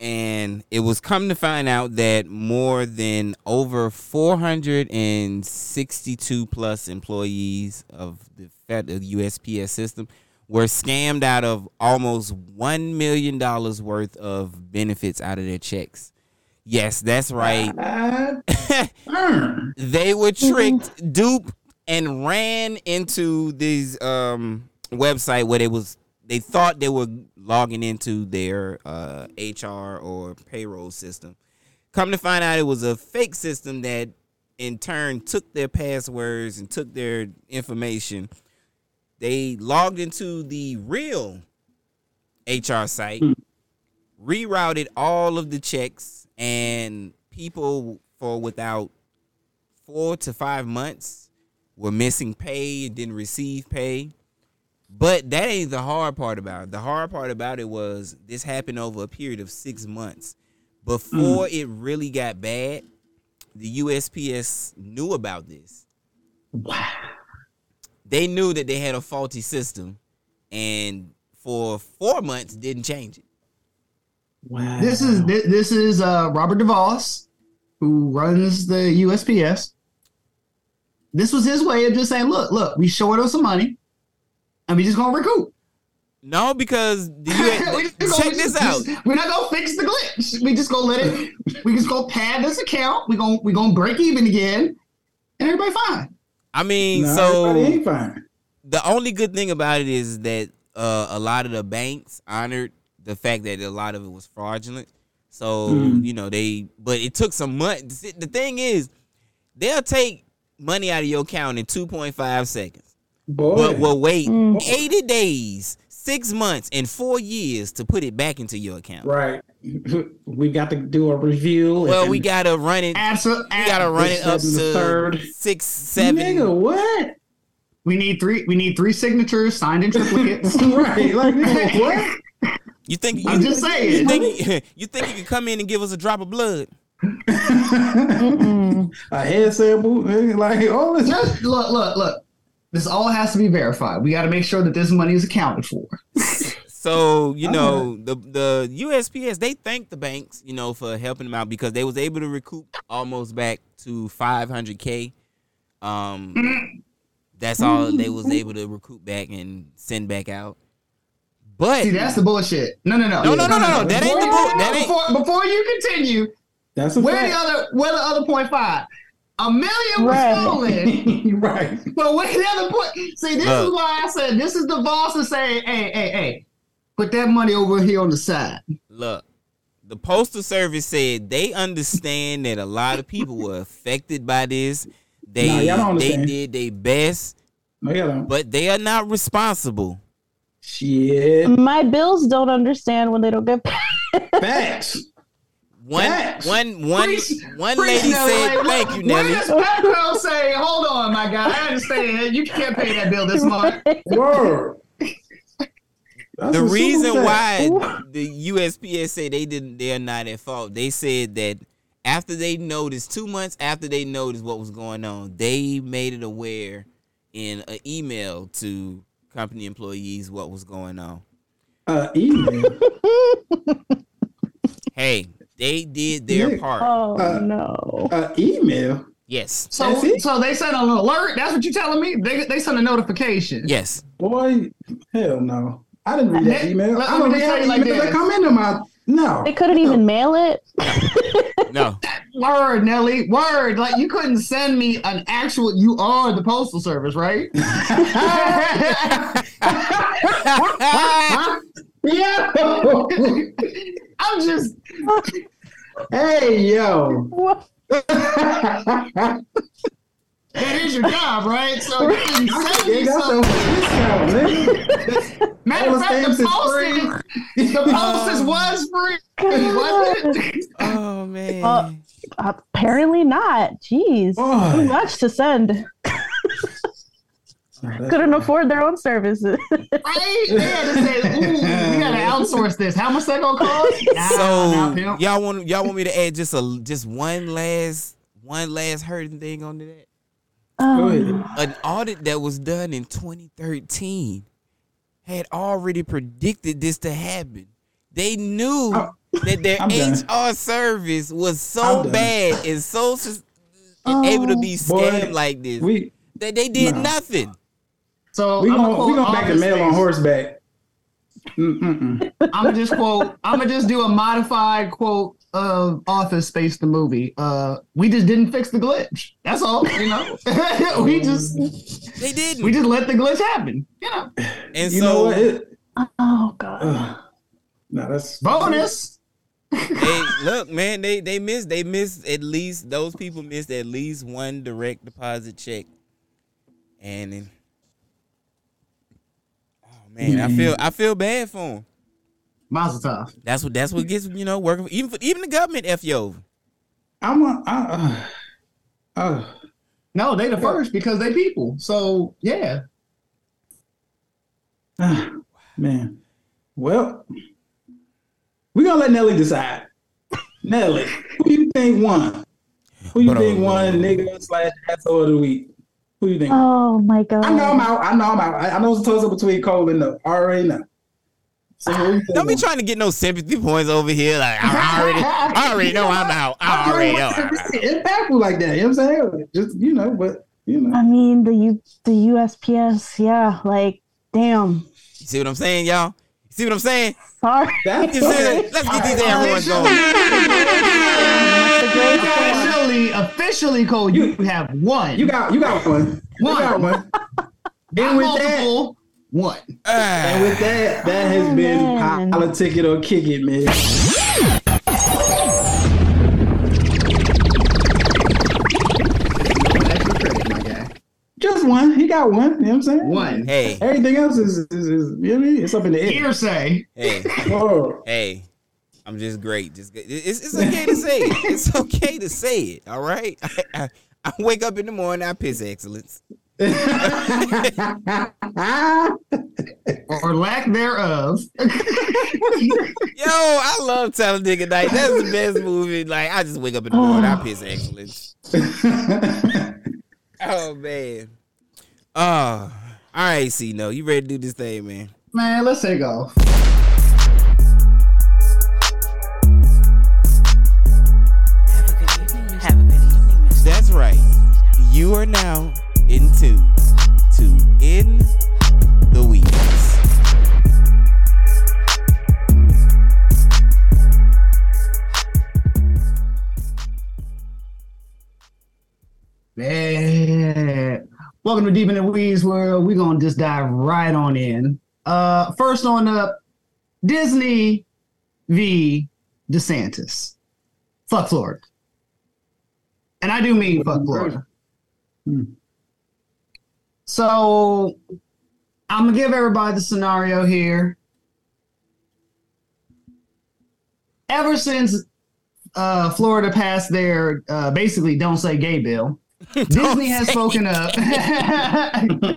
B: And it was come to find out that more than over 462 plus employees of the federal USPS system were scammed out of almost $1 million worth of benefits out of their checks. Yes, that's right. (laughs) They were tricked, duped, and ran into this um, website where they was they thought they were logging into their uh, HR or payroll system. Come to find out, it was a fake system that in turn took their passwords and took their information. They logged into the real HR site, hmm. rerouted all of the checks, and people for without four to five months were missing pay and didn't receive pay. But that ain't the hard part about it. The hard part about it was this happened over a period of six months. Before hmm. it really got bad, the USPS knew about this.
A: Wow.
B: They knew that they had a faulty system and for four months didn't change it.
A: Wow.
C: This is this is uh, Robert DeVos, who runs the USPS. This was his way of just saying, "Look, look, we short on some money, and we just gonna recoup."
B: No, because the (laughs) US,
C: gonna-
B: check this out.
C: just- we're not gonna fix the glitch. We just gonna let it. We just gonna pad this account. We gonna we gonna break even again, and everybody fine.
B: I mean,
A: Nah,
B: so
A: ain't fine.
B: the only good thing about it is that uh, a lot of the banks honored the fact that a lot of it was fraudulent. So
A: Mhm.
B: you know they, but it took some money. The thing is, they'll take money out of your account in two point five seconds,
A: Boy.
B: but will wait
D: Mm.
B: eighty days, six months, and four years to put it back into your account.
A: right. (laughs) we got to do a review.
B: Well, we gotta run it.
C: Absolutely.
B: We gotta run it up
A: This is the third.
B: six, seven.
A: Nigga, what?
C: We need three. We need three signatures signed in triplicates. (laughs)
A: right? Like (laughs) what?
B: You think you,
C: I'm just
B: you
C: saying.
B: think you think you can come in and give us a drop of blood?
A: A head sample, like all this.
C: Just look, look, look. This all has to be verified. We got to make sure that this money is accounted for.
B: So you know the the USPS they thanked the banks you know for helping them out because they was able to recoup almost back to 500k. Um, that's all they was able to recoup back and send back out. But
C: See, that's the bullshit. No, no, no,
B: No, no, no, no, no. That ain't the
C: Before-
B: bull- that ain't-
C: Before, before you continue,
A: That's a
C: where the other, where the other point five? A million was
D: Right.
C: stolen. (laughs)
A: right.
C: But where the other point? See, this
B: Look.
C: is why I said this is the boss is saying, hey, hey, hey, put that money over here on the side.
B: look, the postal service said they understand that a lot of people were affected by this. They
A: Nah, y'all don't
B: they did their best,
A: No, you don't.
B: but they are not responsible.
A: Shit.
D: My bills don't understand when they don't get paid.
A: Facts.
B: One
A: Facts.
B: one one
C: Preach-
B: one lady
C: Nelly.
B: said,
C: Like,
B: "Thank you,
C: Where
B: Nelly."
C: does Petco say, hold on, my guy, I understand. You can't pay that bill this month. (laughs)
A: Word. That's
B: the reason
A: fact.
B: why the USPS say they didn't they're not at fault. They said that after they noticed two months after they noticed what was going on, they made it aware in an email to company employees what was going on.
A: uh, email.
B: Hey, they did their
A: Yeah.
B: part.
D: Oh
A: Uh,
D: no.
A: Uh, email.
B: Yes.
C: So, so they sent an alert. That's what you're telling me. They they sent a notification.
B: Yes.
A: Boy, hell no. I didn't read that email.
C: let
A: I don't
C: me
A: read
C: tell
A: that
C: you like
A: email that come into my. No.
D: They couldn't even mail it. (laughs)
B: No.
C: Word, Nelly. Word. Like you couldn't send me an actual. You are the postal service, right? (laughs) (laughs)
A: yeah.
C: I'm just.
A: hey, yo.
D: What?
C: That is your job, right? So you can send
A: They
C: me something.
A: discount, nigga.
C: Matter
A: All
C: of
A: the
C: fact, the
A: stamps is free.
C: postage, the was free. (laughs) Was it?
B: Oh man.
D: Uh, Apparently not. Jeez.
A: Boy.
D: Too much to send. (laughs) Couldn't afford their own services. (laughs)
C: Right? They had to say, ooh, we gotta outsource this. How much that gonna cost? Nah,
B: so
C: nah,
B: y'all want y'all want me to add just a just one last one last hurting thing onto that?
A: Go ahead.
D: Um,
B: An audit that was done in 2013 had already predicted this to happen. They knew
A: I'm-
B: that their (laughs)
A: I'm done.
B: HR service was so bad and so sus- and able to be
A: Boy,
B: scammed like this
A: We
B: that they did
A: Nah.
B: nothing.
C: So
A: we
C: I'm
A: gonna
C: gonna
A: we
C: quote
A: gonna back the
C: Office
A: mail on horseback.
C: I'm gonna just quote. I'm gonna just do a modified quote of Office Space, the movie. Uh, we just didn't fix the glitch. That's all. You know, (laughs) we just
B: They didn't.
C: we just let the glitch happen. You know,
B: and
A: You
B: so
A: know what? It,
D: oh god.
A: uh, no, that's
C: bonus.
B: hey, (laughs) look, man, they they missed they missed at least those people missed at least one direct deposit check. And then, oh man, I feel I feel bad for them.
C: Mazel tov.
B: That's what that's what gets you know working for, even for, even the government f you over.
A: I'm a, I, uh, uh,
C: No, they the first because they people. So yeah,
A: uh, (sighs) man. Well, we gonna let Nelly decide. Nelly, who you think won? Who you
B: But,
A: think
B: uh,
A: won nigga slash asshole of the week? Who you think?
D: Oh my god.
A: I know I'm out. I know I'm out. I, I know it's a toss up between Cole and the. I already know. So who you think
B: Don't be trying to get no sympathy points over here. Like I already, I already know I'm out. I already know. I'm out.
A: impactful like that. You know what I'm saying? Just you know, but you know.
D: I mean the U the USPS, yeah, like damn.
B: You see what I'm saying, y'all? You see what I'm saying?
D: Sorry.
A: That's
B: You Let's get these air horns going.
D: That's a
C: officially, officially, Cole, you, have one.
A: You got you got one. You
C: One.
A: got one. (laughs) And with that,
C: multiple. One. Ah.
A: and with that, that has oh, been
D: man.
A: politic it or kick it, man.
C: Extra credit, my guy.
A: Just one. He got one. You know what I'm saying?
C: One.
B: Hey,
A: Everything else is, is, is you know what I mean? It's up in the air.
C: Hearsay.
B: hey, (laughs)
A: Oh,
B: hey. I'm just great. Just it's, it's okay to say it. It's okay to say it. All right. (laughs) I, I, I wake up in the morning. I piss excellence. (laughs)
C: or lack thereof. (laughs)
B: Yo, I love Talladega Night. That's the best movie. Like I just wake up in the morning. I (sighs) piss excellence. Oh man. Oh, all right. See, no, you ready to do this thing, man?
C: Man, let's take off.
G: Have a good evening. Have a good evening, Mr.
B: That's right. You are now in tune to In the Weeds.
C: Man. Welcome to Deep in the Weeds world. We're gonna just dive right on in. Uh first on up, Disney v DeSantis. Fuck Florida. And I do mean fuck Florida.
A: Hmm.
C: So I'm gonna give everybody the scenario here. Ever since uh, Florida passed their uh, basically "Don't Say Gay" bill, (laughs) Disney has spoken up. (laughs)
B: How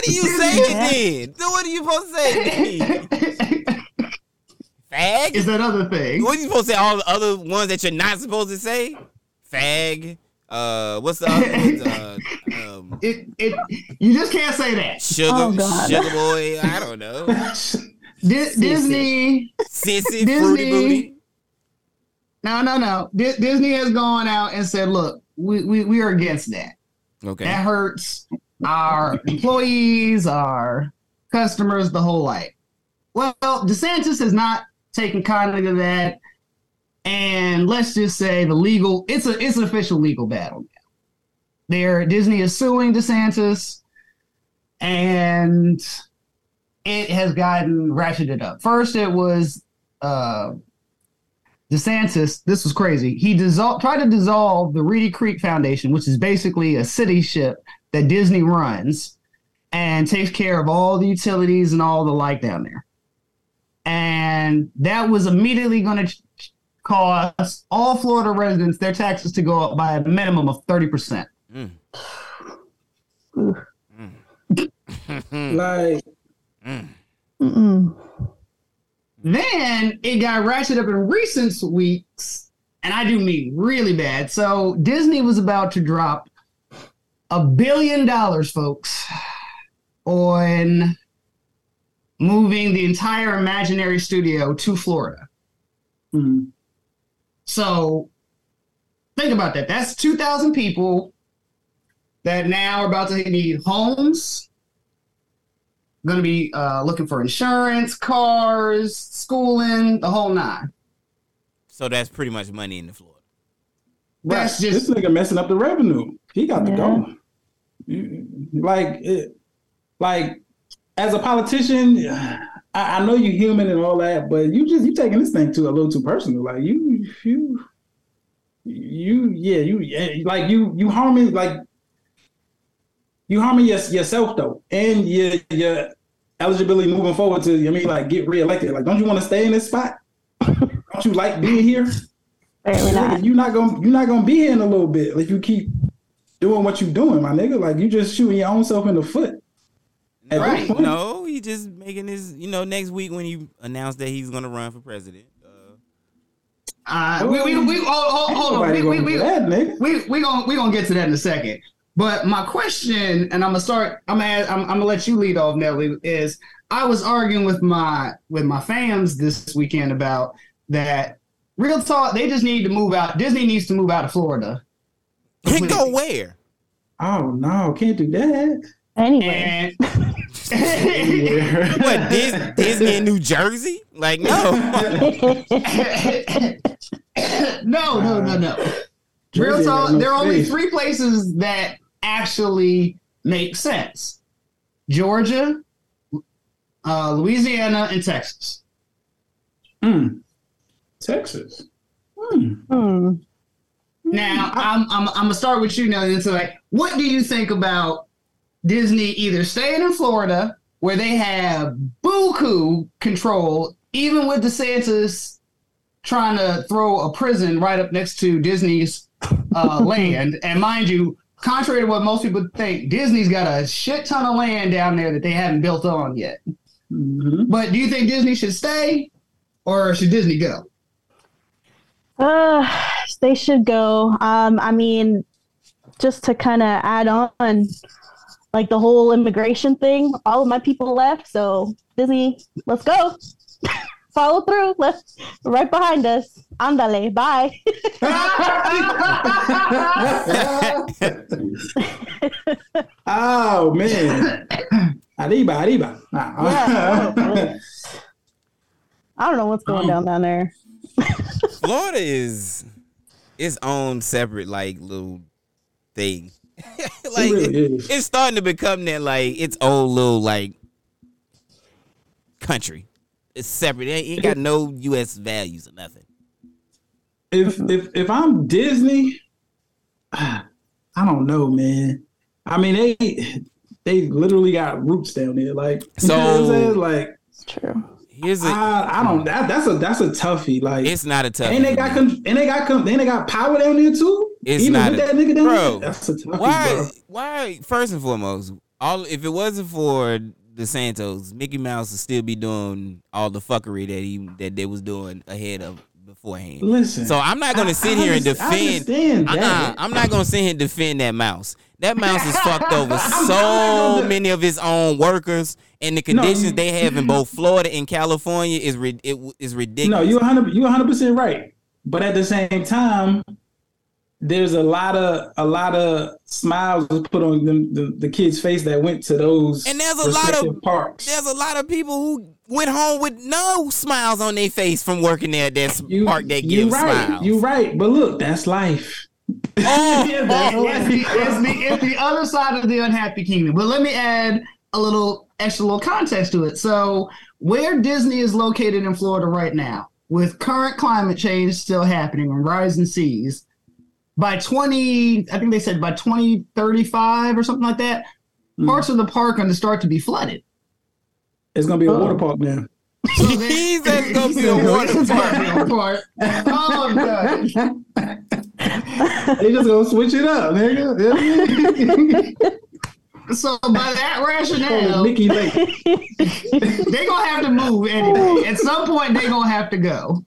B: do you say it then? What are you supposed to say? (laughs) Fag?
C: Is that other thing?
B: What are you supposed to say? All the other ones that you're not supposed to say? Fag. Uh, what's the other ones? (laughs) Uh, um,
C: It it you just can't say that.
B: sugar,
D: Oh,
B: sugar boy. I don't know. (laughs)
C: Di- Disney,
B: Sissy,
C: Disney.
B: fruity booty.
C: no, no, no. Di- Disney has gone out and said, "Look, we we, we are against that.
B: Okay.
C: That hurts our employees, our customers, the whole light." Well, DeSantis has not taken kindly to that, and let's just say the legal it's a it's an official legal battle now. There, Disney is suing DeSantis, and it has gotten ratcheted up. First, it was uh, DeSantis. This was crazy. He dissolved, tried to dissolve the Reedy Creek Foundation, which is basically a city ship that Disney runs and takes care of all the utilities and all the like down there. And that was immediately going to cause all Florida residents their taxes to go up by a minimum of 30%.
B: Mm. (laughs)
A: like
D: Mm-mm.
C: Then it got ratcheted up in recent weeks, and I do mean really bad. So Disney was about to drop a billion dollars, folks, on moving the entire Imagineering studio to Florida.
A: mm,
C: So think about that. That's 2,000 people that now are about to need homes, going to be uh, looking for insurance, cars, schooling, the whole nine.
B: So that's pretty much money in the Florida.
C: That's
A: right.
C: just
A: this nigga messing up the revenue. He got to go. Like, it, like as a politician, I, I know you're human and all that, but you just you taking this thing too a little too personal. Like you, you, you, yeah, you, yeah, like you, you harming like you harming your, yourself though, and your your eligibility moving forward to I mean like get reelected. Like, don't you want to stay in this spot? (laughs) don't you like being here?
D: Not.
A: You're not gonna you're not gonna be here in a little bit Like you keep doing what you're doing, my nigga. Like you just shooting your own self in the foot. At
C: Right.
A: point-
B: No, he just making his. You know, next week when he announced that he's gonna run for president. Uh,
C: uh, we, we, we, hold,
A: Ain't
C: hold, hold on.
A: nobody
C: We, we,
A: going
C: we,
A: for that, nigga.
C: we, we gonna we gonna get to that in a second. But my question, and I'm gonna start. I'm gonna ask, I'm, I'm gonna let you lead off, Nelly. Is I was arguing with my with my fans this weekend about that. Real talk, they just need to move out. Disney needs to move out of Florida.
B: and (laughs) go where?
A: Oh no, can't do that.
D: Anyway,
C: And (laughs) (laughs)
B: What Dis- Disney in New Jersey? Like no. (laughs)
C: no, no, no, no. Real talk, there are only three places that actually make sense: Georgia, uh, Louisiana, and Texas.
A: Hmm. Texas.
D: Hmm.
C: Now, I'm I'm I'm gonna start with you now. And so, like, what do you think about Disney either staying in Florida, where they have buku control, even with DeSantis trying to throw a prison right up next to Disney's uh, (laughs) land. And mind you, contrary to what most people think, Disney's got a shit ton of land down there that they haven't built on yet.
A: Mhm.
C: But do you think Disney should stay or should Disney go?
D: Uh, they should go. Um, I mean, just to kind of add on, like the whole immigration thing. All of my people left, so Disney, let's go. (laughs) Follow through. Let's right behind us. Andale, bye. (laughs)
A: oh man. Arriba, arriba. (laughs)
D: Yeah.
A: Ah.
D: I don't know what's going down down there.
B: Florida is its own separate like little thing. (laughs) like
A: really is.
B: it's starting to become that like its old little like country. It's separate. It ain't, ain't got no U.S. values or nothing.
A: if if if I'm Disney, (sighs) I don't know, man. I mean, they they literally got roots down there. Like, you know what I'm
B: So-
A: saying? like
D: It's true.
B: Here's a.
A: I, I don't. That, that's a that's a toughie. Like,
B: it's not a tough.
A: and they got con- and they got con- and they got power down there too.
B: It's
A: Even
B: not
A: with
B: a-
A: that nigga down
B: Bro,
A: there. That's a toughie,
B: why?
A: bro.
B: Why? First and foremost, all if it wasn't for DeSantis, Mickey Mouse would still be doing all the fuckery that he that they was doing ahead of beforehand.
A: Listen.
B: So I'm not gonna sit
A: I
B: here and defend. Uh-uh. I'm not gonna sit here and defend that mouse. That mouse is (laughs) fucked over so many of his own workers, and the conditions
A: you-
B: they have in both Florida and California is it is ridiculous.
A: No, you 100 you 100 percent right. But at the same time, there's a lot of a lot of smiles was put on them, the, the kids' face that went to those
B: And there's a lot of-
A: parks.
B: There's a lot of people who went home with no smiles on their face from working there at that s- park that
A: you
B: gives
A: right,
B: smiles.
A: you right. But look, that's life.
B: Oh, (laughs)
A: Yeah, that's
C: It's the, it's, the, it's the other side of the unhappy kingdom. But let me add a little extra little context to it. So, where Disney is located in Florida right now, with current climate change still happening and rising seas, by 20, I think they said by 2035 or something like that,
A: Hmm.
C: parts of the park are going to start to be flooded.
A: It's gonna be a water park now.
C: So they-
B: He's just gonna be a water
C: It's
B: park.
C: gonna be a water park. (laughs) Oh, God.
A: They just gonna switch it up, nigga. (laughs)
C: So, by that rationale,
A: Mickey Lake. (laughs)
C: they're gonna have to move anyway. At some point, they're gonna have to go.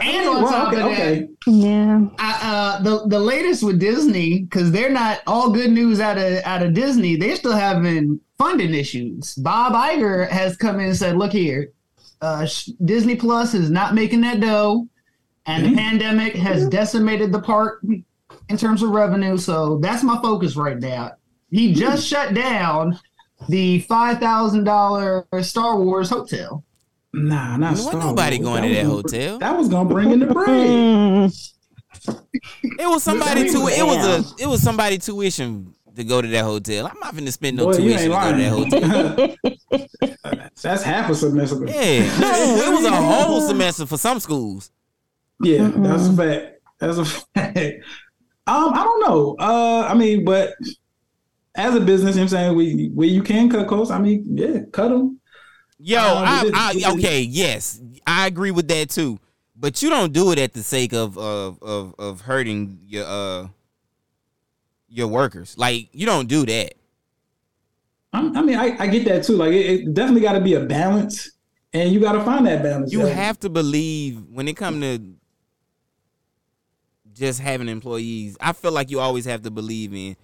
C: And on top of that-
D: Yeah.
C: I, uh, the the latest with Disney because they're not all good news out of out of Disney. They're still having funding issues. Bob Iger has come in and said, "Look here, uh, Disney Plus is not making that dough, and the pandemic has decimated the park in terms of revenue. So that's my focus right now. He just shut down the five thousand dollar Star Wars hotel.
A: Nah, not
B: Wasn't
A: Star
B: nobody
A: Wars.
B: going to that
A: was gonna-
B: hotel.
A: That was gonna bring in the bread.
B: It was somebody to it was a it was somebody tuition to go to that hotel. I'm not finna spend no
A: Boy,
B: tuition
A: ain't
B: to go to that hotel. (laughs)
A: That's half a semester.
B: Yeah, no, it was a whole semester for some schools.
A: Yeah, that's a fact. That's a fact. Um, I don't know. Uh, I mean, but as a business, you know what I'm saying we where you can cut costs. I mean, yeah, cut them.
B: Yo,
A: Um,
B: I,
A: this-
B: I, (laughs) okay, yes, I agree with that too. But you don't do it at the sake of of of, of hurting your uh your workers. Like you don't do that.
A: I, I mean, I, I get that too. Like, it, it definitely got to be a balance, and you got to find that balance.
B: You have to believe when it come to just having employees. I feel like you always have to believe in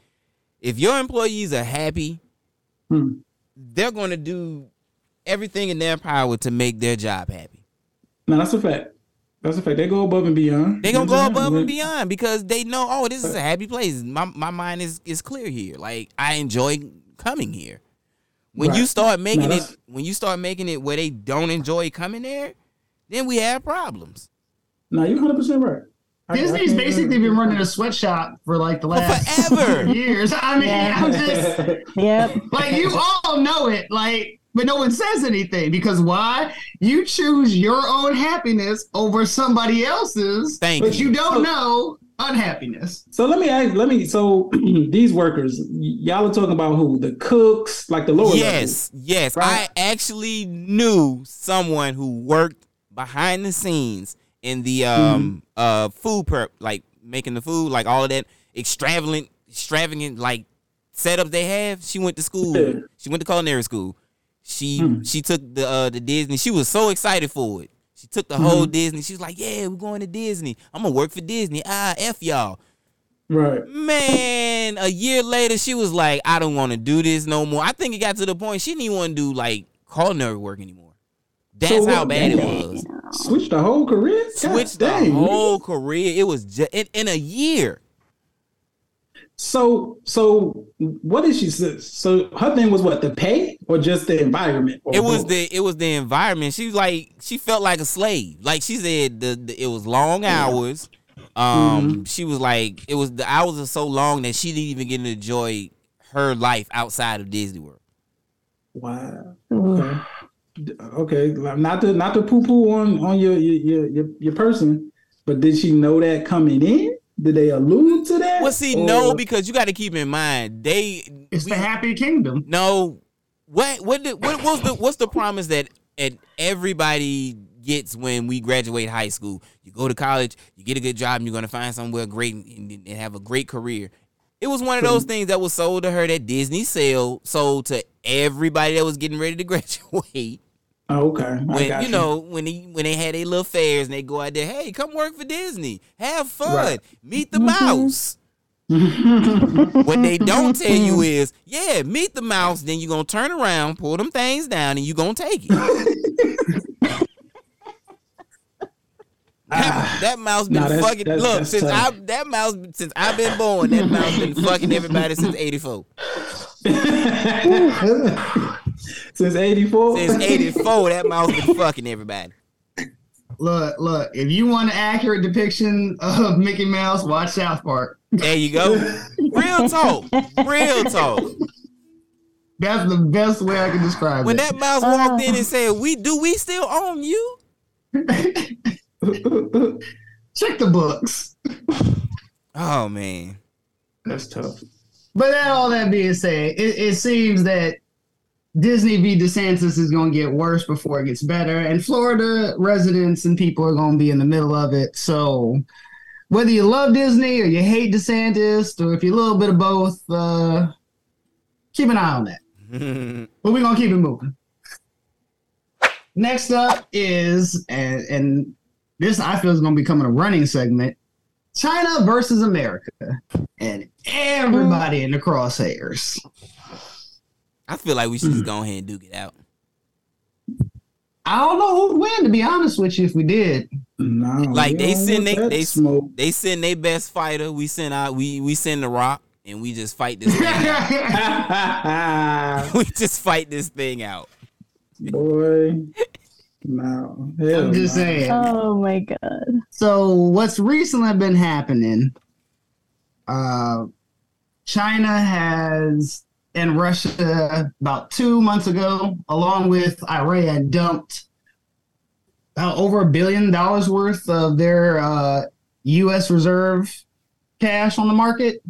B: if your employees are happy,
A: Hmm.
B: they're going to do everything in their power to make their job happy.
A: No, that's a fact. That's a fact. They go above and beyond.
B: They gonna go above and beyond because they know, oh, this is a happy place. My my mind is is clear here. Like I enjoy coming here. When you start making
A: No,
B: it, when you start making it where they don't enjoy coming there, then we have problems.
A: No, you're 100 percent right. I- I
C: Disney's basically been running a sweatshop for like the last
B: forever. (laughs)
C: years. I mean,
D: Yeah.
C: I'm just (laughs)
D: Yep.
C: like you all know it, like, but no one says anything because why? You choose your own happiness over somebody else's,
B: Thank
C: but
B: you.
C: you don't know unhappiness.
A: So let me ask. Let me. So (clears throat) these workers, y'all are talking about who? The cooks, like the lower
B: Yes, yes.
A: Right.
B: I actually knew someone who worked behind the scenes in the um uh food prep, like making the food, like all of that extravagant, extravagant like setups they have. She went to school.
A: Yeah.
B: She went to culinary school. She
A: Hmm.
B: she took the uh the Disney. She was so excited for it. She took the
A: Mm-hmm.
B: whole Disney. She was like, "Yeah, we're going to Disney. I'm gonna work for Disney. Ah, f y'all."
A: Right.
B: Man, a year later, she was like, I don't want to do this no more. I think it got to the point she didn't even want to do like culinary work anymore. That's
A: So
B: how bad it was.
A: Switch the whole career. God
B: Switched the
A: dang.
B: whole career. It was just in, in a year.
A: So so what did she say? So her thing was what the pay or just the environment?
B: It was
A: both?
B: the it was the environment. She was like she felt like a slave. Like she said, the, the it was long hours. Um,
A: Mm-hmm.
B: she was like it was the hours are so long that she didn't even get to enjoy her life outside of Disney World.
A: wow. Okay. Okay, not to not to poo poo on on your your, your your your person, but did she know that coming in? Did they allude to that?
B: Well, see, no, because you got to keep in mind they.
C: It's
B: we-
C: the happy kingdom.
B: No, what what did, what was the what's the promise that that everybody gets when we graduate high school? You go to college, you get a good job, and you're gonna find somewhere great and, and have a great career. It was one of those things that was sold to her that Disney sell sold to everybody that was getting ready to (laughs) graduate.
A: Oh, okay, I
B: When
A: got
B: you know when they when they had their little fairs and they go out there, hey, come work for Disney, have fun,
A: Right.
B: meet the mouse. Mm-hmm. what they don't tell you mm-hmm. is, yeah, meet the mouse, then you're gonna turn around, pull them things down, and you're gonna take it. (laughs) that, ah. that mouse been
A: Nah, that's-
B: fucking
A: that's-
B: look
A: that's
B: since
A: tough.
B: I that mouse since I've been born, that mouse been fucking everybody since '84. (laughs) (laughs)
A: Since '84.
B: Since '84, that mouse been fucking everybody.
C: Look, look. If you want an accurate depiction of Mickey Mouse, watch South Park.
B: There you go. Real talk. Real talk.
C: That's the best way I can describe
B: When
C: it.
B: When that mouse walked in and ah. said, "We do we still own you?" (laughs)
C: Check the books.
B: Oh man.
A: That's tough.
C: But that all that being said, it, it seems that Disney v. DeSantis is going to get worse before it gets better, and Florida residents and people are going to be in the middle of it. So whether you love Disney or you hate DeSantis, or if you're a little bit of both, uh, keep an eye on that. (laughs) But we're gonna keep it moving. Next up is and and this I feel is gonna become a running segment. China versus America. And everybody in the crosshairs.
B: I feel like we should just go ahead and duke it out.
C: I don't know who'd win, to be honest with you, if we did.
A: No,
B: Like they
A: don't
B: send they
A: that
B: they
A: smoke.
B: they send their best fighter. We send out we we send the Rock and we just fight this thing. out. (laughs) we just fight this thing out.
A: Boy, no. Hell
C: I'm just
A: no.
C: saying.
D: Oh my god.
C: So what's recently been happening? Uh, China has and Russia about two months ago, along with Iran, dumped about over a billion dollars worth of their uh, U.S. reserve cash on the market,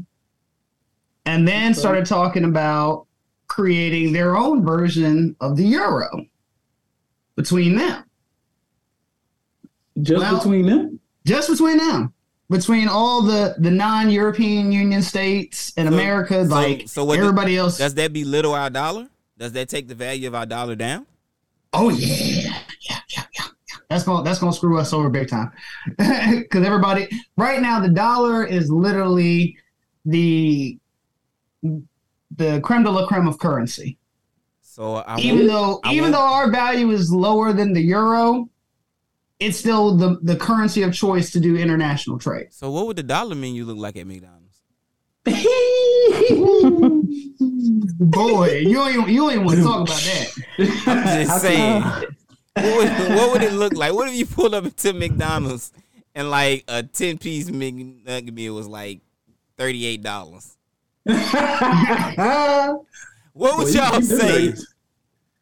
C: and then started talking about creating their own version of the euro between them.
A: Just
C: Well-
A: between them.
C: just between them between all the the non-european union states and
B: So-
C: america
B: so-
C: like
B: so
C: everybody else
B: Does that belittle our dollar? Does that take the value of our dollar down?
C: oh yeah yeah yeah yeah, yeah. that's gonna that's gonna screw us over big time (laughs) because everybody right now the dollar is literally the the creme de la creme of currency
B: So I
C: even
B: won't-
C: though
B: I
C: even
B: won't-
C: though our value is lower than the euro it's still the the currency of choice to do international trade
B: so what would the dollar menu look like at McDonald's? (laughs)
C: Boy, you ain't you ain't want to talk about that. (laughs)
B: I'm just saying. what, would, what would it look like? What if you pulled up to McDonald's and like a ten piece McNugget meal was like thirty eight dollars? (laughs) What would
A: you
B: y'all
A: can keep them
B: say?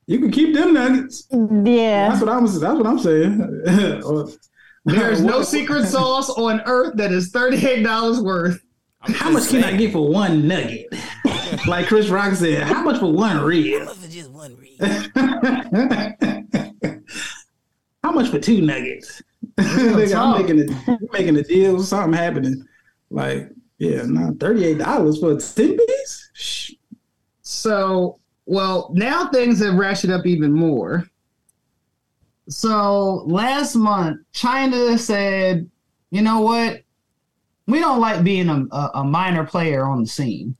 A: Nuggets. You can keep them nuggets.
D: Yeah.
A: That's what I was. That's what I'm saying. (laughs)
C: There's (laughs) no secret sauce on earth that is $38 worth.
B: I'm
A: How
B: just
A: much can I get for one nugget? (laughs) like Chris Rock said, how much for one
B: How
A: rib?
B: much for just one read?
A: how how much for two nuggets? Nigga, I'm making a making a deal. Something happening. Like, yeah, nah, thirty eight dollars for a ten piece.
C: So, well, now things have ratcheted up even more. So, last month, China said, you know what? We don't like being a, a, minor player on the scene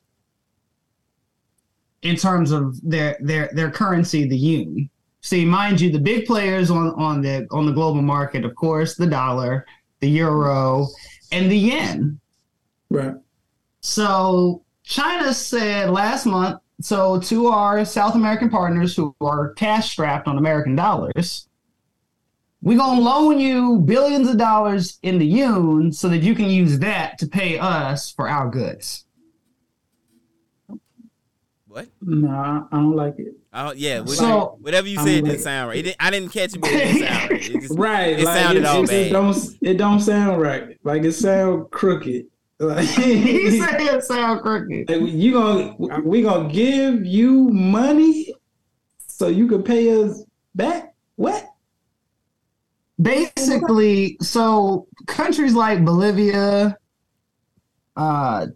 C: in terms of their their their currency, the yuan. See, mind you, the big players on, on the on the global market, of course, the dollar, the euro, and the yen.
A: Right.
C: So China said last month, so to our South American partners who are cash strapped on American dollars, we're gonna loan you billions of dollars in the yuan so that you can use that to pay us for our goods.
B: What?
A: Nah, I don't like it.
B: Oh yeah, what-
C: So-
B: whatever you
A: I'm
B: said
A: like-
B: didn't sound right. It didn't, I didn't catch it, but it didn't sound right. It just, (laughs)
A: Right.
B: It
A: like,
B: sounded
A: it,
B: all
A: it,
B: bad.
A: It don't it don't sound right. Like it sound crooked. Like,
C: he (laughs) said it sound crooked.
A: You gonna we gonna give you money so you can pay us back? What?
C: Basically, so countries like Bolivia, uh,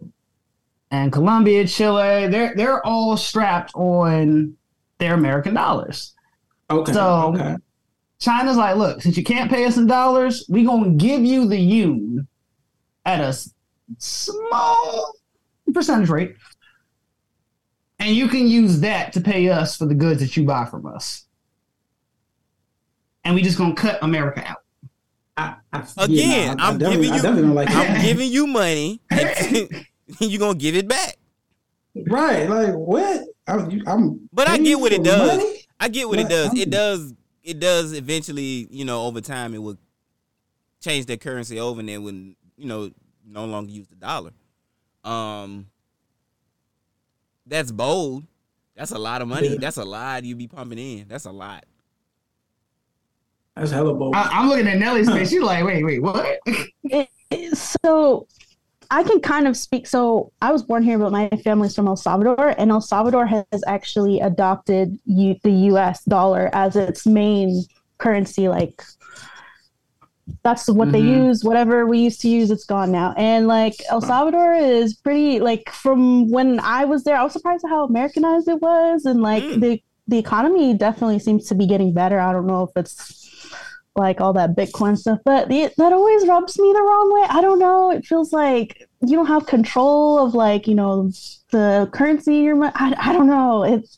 C: and Colombia, Chile, they're they're all strapped on their American dollars.
A: Okay.
C: So-
A: okay.
C: China's like, look, since you can't pay us in dollars, we gonna give you the yuan at a s- small percentage rate, and you can use that to pay us for the goods that you buy from us. And we just gonna cut America out.
A: I, I,
B: Again,
A: I, I
B: I'm
A: definitely-
B: giving
A: I
B: you-
A: definitely don't like
B: I'm giving you money, and (laughs) (laughs) you gonna give it back.
A: right. Like what? I'm, I'm
B: But I get what it does.
A: money?
B: I get what it does.
A: I'm-
B: It does. It does eventually. You know, over time, it would change their currency over, and they would, you know, no longer use the dollar. Um, that's bold. That's a lot of money.
A: Yeah.
B: That's a lot you'd be pumping in. That's a lot.
A: That's hella bold.
C: I, I'm looking at Nelly's face. She's like, wait, wait, what?
D: It- it- so I can kind of speak. So I was born here, but my family's from El Salvador, and El Salvador has actually adopted U- the U.S. dollar as its main currency. Like that's what they
C: Mhm.
D: use. Whatever we used to use, it's gone now. And like El Salvador is pretty. Like from when I was there, I was surprised at how Americanized it was, and like
B: Mm.
D: the the economy definitely seems to be getting better. I don't know if it's like all that Bitcoin stuff, but the, that always rubs me the wrong way. I don't know. It feels like you don't have control of like you know the currency. You're, I, I don't know. It's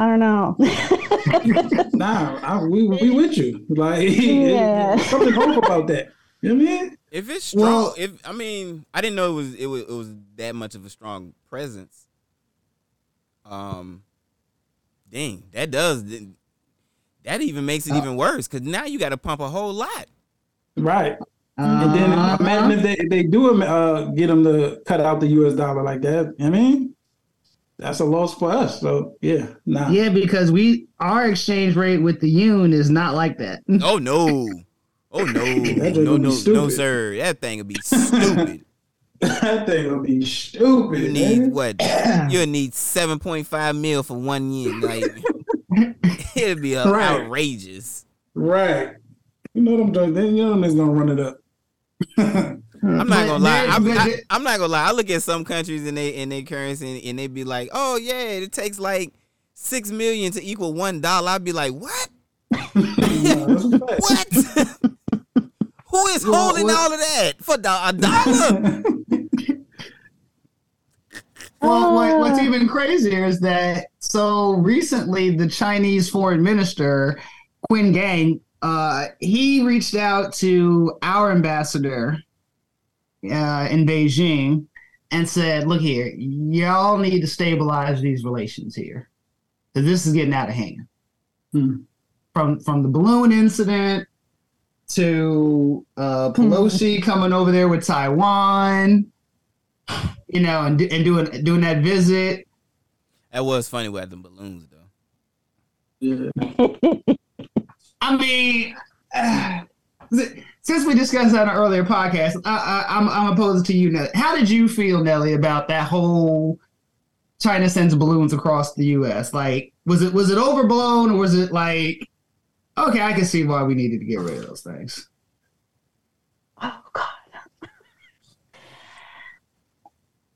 D: I don't know. (laughs)
A: nah, I, we we with you. Like (laughs)
D: Yeah.
A: something hope about that. You know what I mean?
B: If it's strong,
C: Well-
B: if I mean, I didn't know it was it was it was that much of a strong presence. Um, dang, that does that even makes it
C: Uh,
B: even worse because now you got to pump a whole lot.
A: Right. And then
C: Uh-huh.
A: imagine if they if they do uh, get them to cut out the U.S. dollar like that. I mean, that's a loss for us. So yeah, nah.
C: yeah, because we our exchange rate with the yuan is not like that. (laughs)
B: Oh no, oh no, no,
A: joke would be
B: no, no, sir, that thing would be (laughs) stupid.
A: that thing would be stupid.
B: You need
A: man.
B: what? (clears throat) You'll need seven point five mil for one year. Like (laughs) it'd be uh,
A: Right.
B: outrageous.
A: Right. You know them joints. Then you know them is gonna run it up.
B: I'm not gonna lie. I'm, I, I'm not gonna lie. I look at some countries and they in their currency and, and they be like, "Oh yeah, it takes like six million to equal one dollar." I'd be like, "What?
A: Nah, that's (laughs) a fact.
B: What? (laughs) Who is
C: Well,
B: holding
C: well-
B: all of that for do- a dollar?" (laughs)
C: Well, what, what's
D: Ah.
C: even crazier is that so recently the Chinese foreign minister Qin Gang, uh, he reached out to our ambassador uh, in Beijing and said, "Look here, y'all need to stabilize these relations here, because this is getting out of hand."
A: Hmm.
C: From from the balloon incident to uh, Pelosi coming over there with Taiwan, you know, and and doing doing that visit.
B: that was funny with the balloons though.
A: Yeah. (laughs)
C: I mean, uh, since we discussed that on an earlier podcast, I, I, I'm I'm opposed to you, Nelly. How did you feel, Nelly, about that whole China sends balloons across the U.S.? Like, was it was it overblown or was it like Okay, I can see why we needed to get rid of those things.
D: Oh God.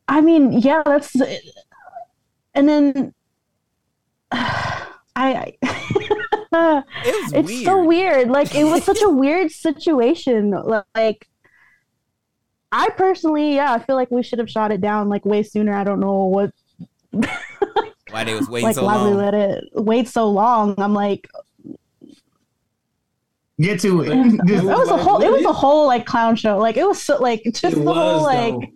D: I mean, yeah, that's and then (sighs) I (laughs)
B: It was (laughs)
D: it's
B: weird.
D: so weird. Like it was such a (laughs) weird situation. Like I personally, yeah, I feel like we should have shot it down like way sooner. I don't know what (laughs)
B: Why they was waiting
D: like
B: so
D: why we let it wait so long. I'm like
C: Get to it.
D: it
C: Just-
D: was a whole it was a whole like clown show. Like it was so like just
A: It
D: the
A: was
D: whole
A: though.
D: like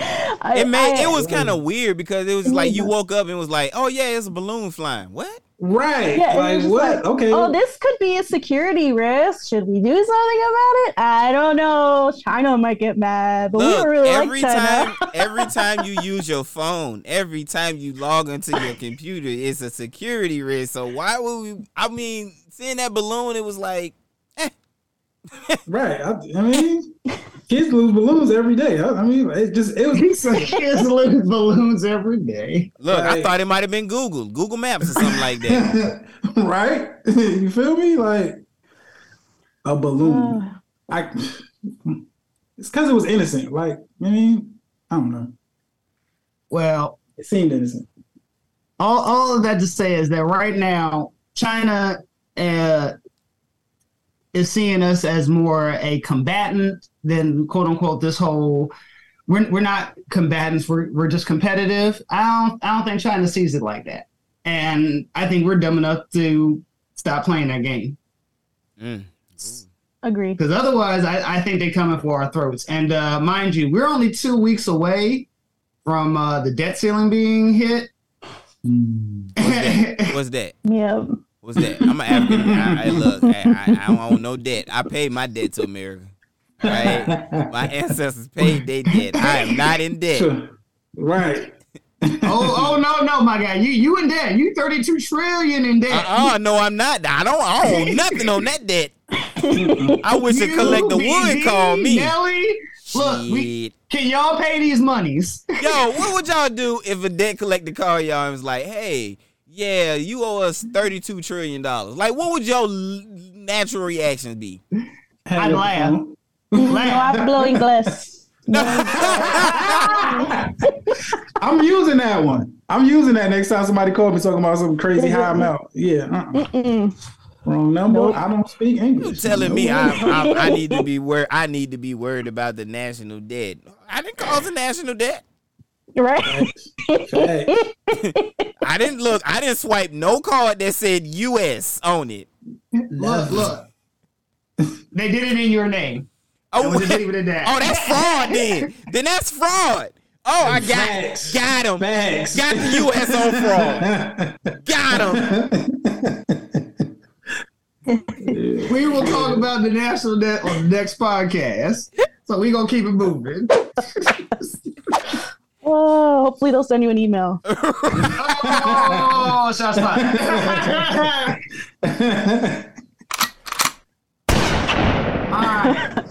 D: I,
B: It made
D: I-
B: it was kind of weird because it was like you woke up and was like, "Oh yeah, it's a balloon flying." What?
A: Right.
D: Yeah,
A: like what?
D: like,
A: okay.
D: Oh, this could be a security risk. Should we do something about it? I don't know. China might get mad, but
B: Look,
D: don't really
B: every
D: like China.
B: time, (laughs) every time you use your phone, every time you log into your computer, it's a security risk. So why would we? I mean, seeing that balloon, it was like,
A: right. I, I mean, kids lose balloons every day. I, I mean, it just it was.
C: He kids lose balloons every day.
B: look, I thought it might have been Google, Google Maps or something like that. (laughs)
A: right? (laughs) you feel me? Like a balloon.
D: Uh,
A: I it's because it was innocent. Like, I mean, I don't know.
C: Well,
A: It seemed innocent.
C: all, all of that to say is that right now, China uh, is seeing us as more a combatant than quote unquote this whole. We're, we're not combatants. We're, we're just competitive. I don't I don't think China sees it like that, and I think we're dumb enough to stop playing that game.
B: Mm.
D: agreed.
C: Because otherwise, I, I think they're coming for our throats. And uh, mind you, we're only two weeks away from uh, the debt ceiling being hit.
B: What's that? (laughs)
D: Yeah.
B: What's that? I'm an African. I, I look. I, I, I don't owe no debt. I paid my debt to America. Right? my (laughs) ancestors paid their debt. I am not in debt.
A: right.
C: oh, oh no, no, my guy, you you in debt? You thirty two trillion in debt.
B: Uh, uh no, I'm not. I don't. I owe nothing on that debt. (laughs) I wish a
C: You,
B: collector would call me.
C: Nelly, look, we, can y'all pay these monies?
B: Yo, what would y'all do if a debt collector called y'all and was like, "Hey, yeah, you owe us thirty-two trillion dollars"? Like, what would your natural reaction be?
C: I'd laugh.
D: No,
C: Laugh.
D: I'm blowing glass. (laughs)
A: I'm using that one. I'm using that next time somebody calls me talking about some crazy high amount. Yeah. Uh-uh. Wrong number.
D: Nope.
A: I don't speak
B: You
A: English.
B: telling me I. I I (laughs) need to be worried? I need to be worried about the national debt. I didn't cause the national debt.
D: Right?
A: Facts. (laughs)
B: I didn't look. I didn't swipe no card that said U.S. on it.
C: Look, look. They did it in your name.
B: Oh,
C: And we'll just leave it at that.
B: oh, that's fraud. Then, then that's fraud. Oh, I got
A: Facts.
B: got him.
A: Facts.
B: Got the U.S. on fraud. Got him. (laughs)
C: We will talk about the national debt on the next podcast. So we're gonna keep it moving. (laughs)
D: Oh, hopefully they'll send you an email. (laughs)
C: Oh, shots fired. (laughs) All right.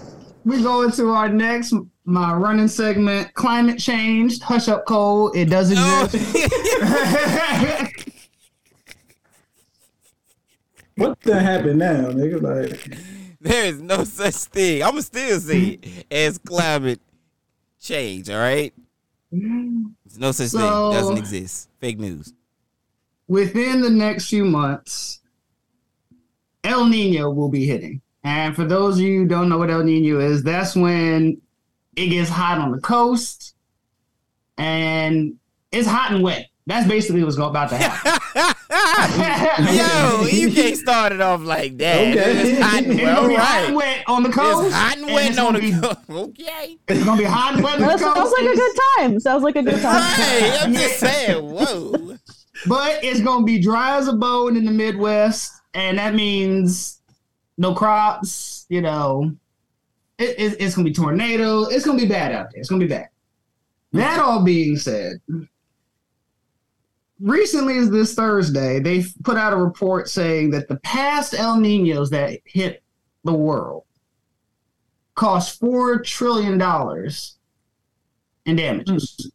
C: We go into our next my running segment, climate change, hush up cold. It does
B: Oh.
C: exist. (laughs)
A: what the happened now, nigga? Like,
B: there is no such thing. I'ma still say it as climate change. All right. There's no such thing.
C: So-
B: Doesn't exist. Fake news.
C: Within the next few months, El Nino will be hitting. And for those of you who don't know what El Nino is, that's when it gets hot on the coast and it's hot and wet. That's basically what's about to happen. (laughs) (laughs)
B: Yo, you can't start it off like that.
A: Okay.
B: It's hot and
C: It's
B: wet.
C: gonna
B: All
C: be hot and wet on the coast.
B: It's hot and
C: and
B: wet
C: it's
B: on the coast. (laughs) Okay.
C: It's gonna be hot and wet on the
D: That
C: coast.
D: sounds like a good time. Sounds like a good time.
B: Right. I'm (laughs) just saying. Whoa.
C: But it's gonna be dry as a bone in the Midwest, and that means no crops. You know, it, it- it's gonna be tornado. It's gonna be bad out there. It's gonna be bad. That all being said, recently as this Thursday, they put out a report saying that the past El Ninos that hit the world cost four trillion dollars in damages.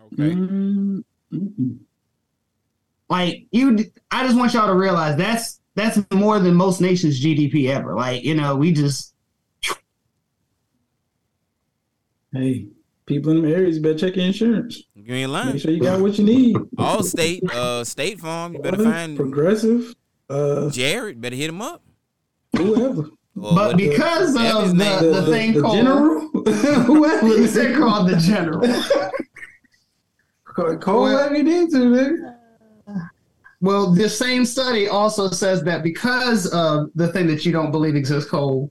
B: Okay.
A: mm, mm,
C: like you i just want y'all to realize that's that's more than most nations' GDP ever. Like you know, we just
A: Hey, people in the areas better check your insurance.
B: You ain't lying.
A: Make sure you got what you need.
B: Allstate, uh, State Farm. You better find
A: progressive, uh,
B: Jared. Better hit him up.
A: whoever.
B: Or
C: but because
B: That
C: of
B: is
C: the, the, thing
A: the
C: called
A: general, (laughs) (laughs) whoever.
C: He said called the general. (laughs)
A: Cole, whatever you need to, nigga.
C: Well, this same study also says that because of the thing that you don't believe exists, Cole,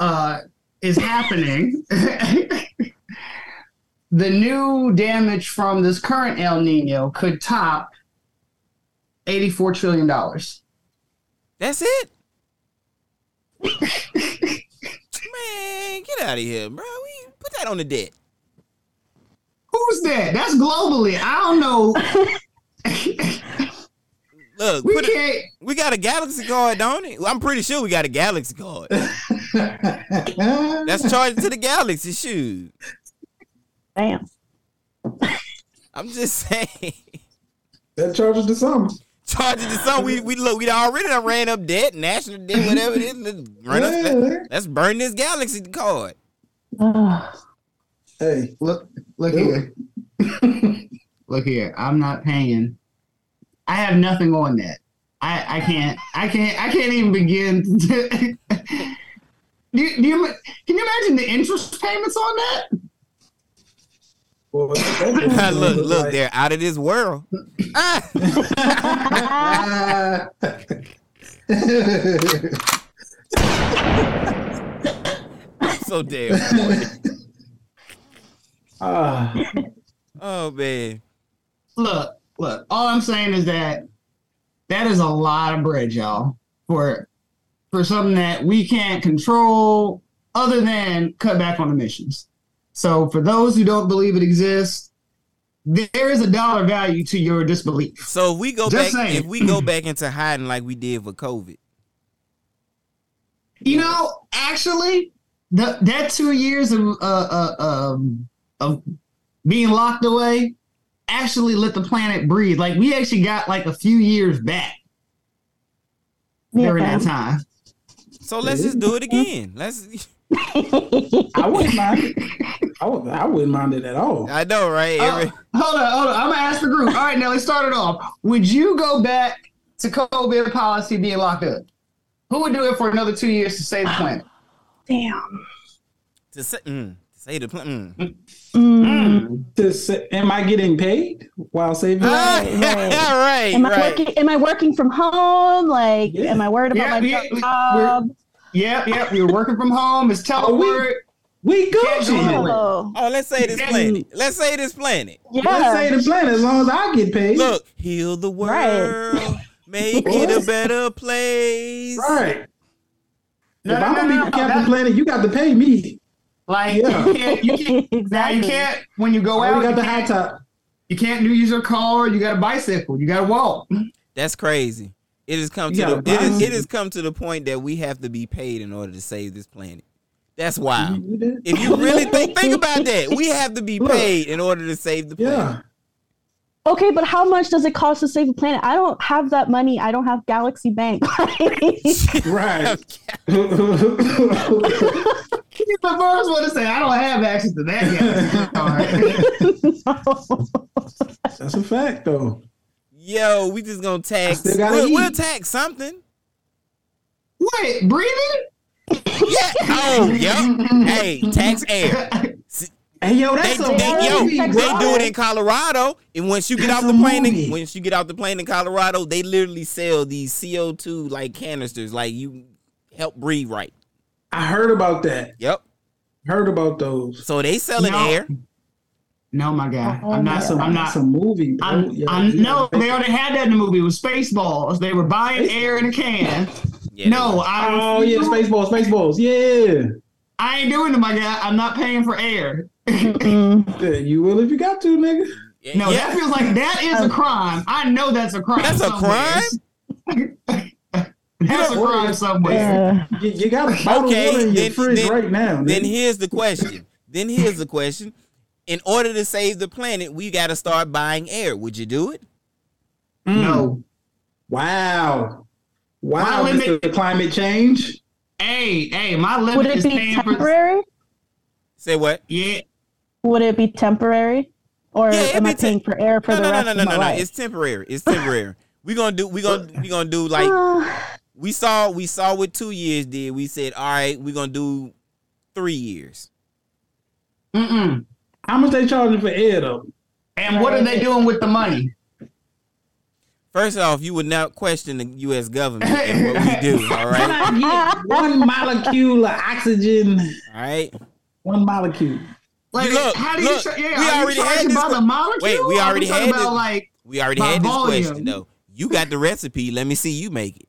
C: uh, is happening, the new damage from this current El Nino could top $84 trillion.
B: That's it. Man, get out of here, bro. We put that on the debt.
C: Who's that? That's globally. I don't know.
B: Look,
C: We can't.
B: we got a Galaxy card, don't it? I'm pretty sure we got a Galaxy card. (laughs) That's charged to the Galaxy. Shoot.
D: Damn.
B: I'm just saying.
A: that charges to something.
B: Charges to some, we we look, we already done ran up debt, national debt, whatever it is. Let's, run
A: Yeah,
B: let,
A: nigga.
B: let's burn this Galaxy card.
D: Ugh.
A: Hey,
C: Look, look here. (laughs) look here. I'm not paying. I have nothing on that. I, I can't. I can't. I can't even begin to. (laughs) do do you, can you imagine the interest payments on that?
A: Boy, (laughs)
B: look, look,
A: like-
B: they're out of this world. Ah, (laughs) (laughs) so damn. boy.
A: Ah,
B: Oh man.
C: Look, look. All I'm saying is that that is a lot of bread, y'all, for for something that we can't control, other than cut back on emissions. So, for those who don't believe it exists, there is a dollar value to your disbelief.
B: So if we go
C: Just
B: back,
C: saying.
B: if we go back into hiding like we did for COVID,
C: You know, actually, the that two years of uh, uh, um, of being locked away actually let the planet breathe. Like we actually got like a few years back during
D: Yeah.
C: that time.
B: so let's just do it again. Let's. (laughs)
A: I wouldn't mind it. I, would, I wouldn't mind it at all.
B: I know, right? Every,
C: hold on, hold on. I'm gonna ask the group. All right, now let's start it off. Would you go back to COVID policy being locked up? Who would do it for another two years to save the planet?
D: Damn.
B: to say, mm, to say the pl- mm.
D: Mm.
A: To say, am I getting paid while saving?
B: Ah,
A: lives? (laughs)
B: right,
D: Am I
B: right.
D: working? Am I working from home? Like,
A: Yeah.
D: am I worried about
C: Yeah,
D: my
C: yeah, we-
D: job?
C: Yep, yep. we're working from home. It's
A: Oh, we-
C: telework.
A: We
C: Can't go
A: Gucci.
C: nowhere.
D: Oh,
B: let's say this
C: Yeah.
B: planet. Let's say this planet.
D: yeah.
A: Let's say the plan as long as I get paid.
B: Look, heal the world,
D: Right.
B: make it a better place.
A: Right.
C: No,
A: if
C: no,
A: I'm gonna be
C: no,
A: Captain
C: that-
A: Planet, you got to pay me.
C: Like
A: Yeah.
C: you can't, you can't (laughs)
D: exactly.
C: you can't when you go
A: I
C: out.
A: already
C: You
A: got the high top.
C: you can't do use your car. You got a bicycle. You got to walk.
B: That's crazy. It has come to
A: You
B: the it, is, it has come to the point that we have to be paid in order to save this planet. That's wild. If you really (laughs) think think about that, we have to be paid in order to save the planet.
A: Yeah.
D: Okay, but how much does it cost to save the planet? I don't have that money. I don't have Galaxy Bank. (laughs)
A: Right.
C: He's (laughs) the first one to say, "I don't have access to that." Guy.
A: That's a fact, though.
B: Yo, we just gonna tag.
A: gotta
B: We'll, we'll tag something.
C: Wait, breathing?
B: Yeah. Oh, yep. Hey, tax air. (laughs)
A: Hey, yo,
B: They,
A: that's a
B: they, yo, they
A: bro.
B: do it in Colorado, and once you get
A: That's
B: off the plane,
A: movie.
B: once you get off the plane in Colorado, they literally sell these CO two like canisters, like you help breathe right.
A: I heard about that.
B: Yep.
A: Heard about those.
B: So they selling
C: No.
B: air.
C: No, my guy.
D: Oh,
C: I'm not.
A: That's a,
C: I'm
A: that's
C: not.
A: a movie, bro.
C: I'm,
A: Yeah,
C: I'm,
A: yeah.
C: no, they already had that in the movie. It was Spaceballs. They were buying air in a can. (laughs)
B: Yeah,
C: no, I.
A: Oh yeah, Spaceballs, Spaceballs. Yeah.
C: I ain't doing it, my guy. I'm not paying for air. (laughs)
A: You will if you got to, nigga.
B: they-
C: No,
B: yeah.
C: that feels like that is a oh. crime. I know that's a crime.
B: That's a
C: somewhere. (laughs) that's a crime somewhere.
D: Yeah.
A: You, you got a bottle
B: Okay,
A: of water in your
B: then-
A: fridge
B: then-
A: right now.
B: Then
A: nigga.
B: here's the question. Then here's the question. In order to save the planet, we got to start buying air. Would you do it?
A: Mm.
C: No.
A: Wow. Wow,
C: My limit-
A: Mr. Climate Change.
C: Hey, hey, my limit
D: Would it
C: is
D: be
C: paying for.
D: temporary?
B: Say what?
C: Yeah,
D: Would it be temporary? Or
B: Yeah, it'd
D: am
B: be
D: I paying
B: te-
D: for air for
B: No,
D: the
B: no, no,
D: rest
B: no,
D: of
B: no,
D: my
B: no, no.
D: life?
B: It's temporary. It's temporary. we're gonna do. We gonna (sighs) we gonna do like (sighs) we saw. We saw what two years did. We said, all right, we're gonna do three years.
C: mm-mm.
A: How much they charging for air though?
C: And what are they doing with the money?
B: First off, you would not question the U.S. government and what we do. (laughs) All right, Can
A: I get one molecule of oxygen?
B: all right.
A: One molecule.
C: Like,
B: Look,
C: how do you?
B: look,
C: Tra- yeah,
B: we
C: are you
B: already had
C: charging
B: this
C: by
B: que-
C: the molecule?
B: Wait, we already
C: talking
B: had
C: about
B: this-
C: like.
B: We already
C: By
B: had this
C: volume.
B: question though. You got the recipe. Let me see you make it.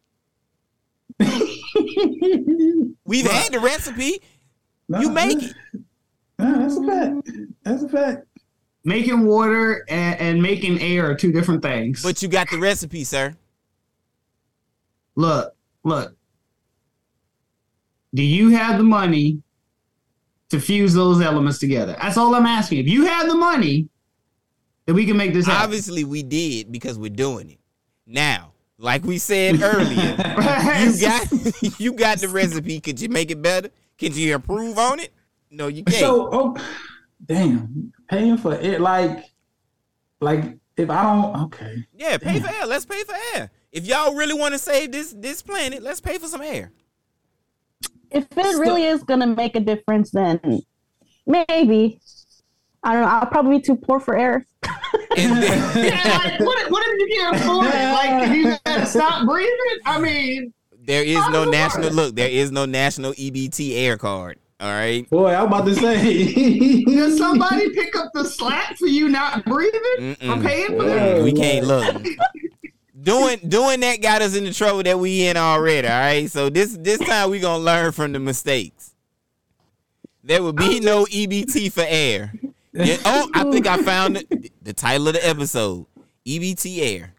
B: (laughs) We've had the recipe. You make it.
A: Nah, that's a fact. That's a fact.
C: Making water and, and making air are two different things.
B: But you got the recipe, sir.
C: look, look. Do you have the money to fuse those elements together? That's all I'm asking. If you have the money, then we can make this happen.
B: Obviously, we did because we're doing it now. Like we said (laughs) earlier, you got (laughs) you got the recipe. Could you make it better? Could you improve on it? No, you can't.
A: So, oh, damn, paying for it like, like if I don't, okay,
B: yeah, pay for air. Let's pay for air. If y'all really want to save this this planet, let's pay for some air.
D: if it really is gonna make a difference, then maybe. I don't know. I'll probably be too poor for air. (laughs)
B: Then- (laughs)
C: Yeah, like, what, what if you can't afford it? Like, if you gotta stop breathing? I mean,
B: there is no national look. There is no national EBT air card. All right.
A: boy, I was about to say. (laughs)
C: does somebody (laughs) pick up the slack for you not breathing
B: Mm-mm.
C: or paying for that?
B: We can't look. (laughs) doing doing that got us in the trouble that we in already. All right. So this this time we gonna learn from the mistakes. There will be no EBT for air. Yeah, oh, I think I found the, the title of the episode: EBT air.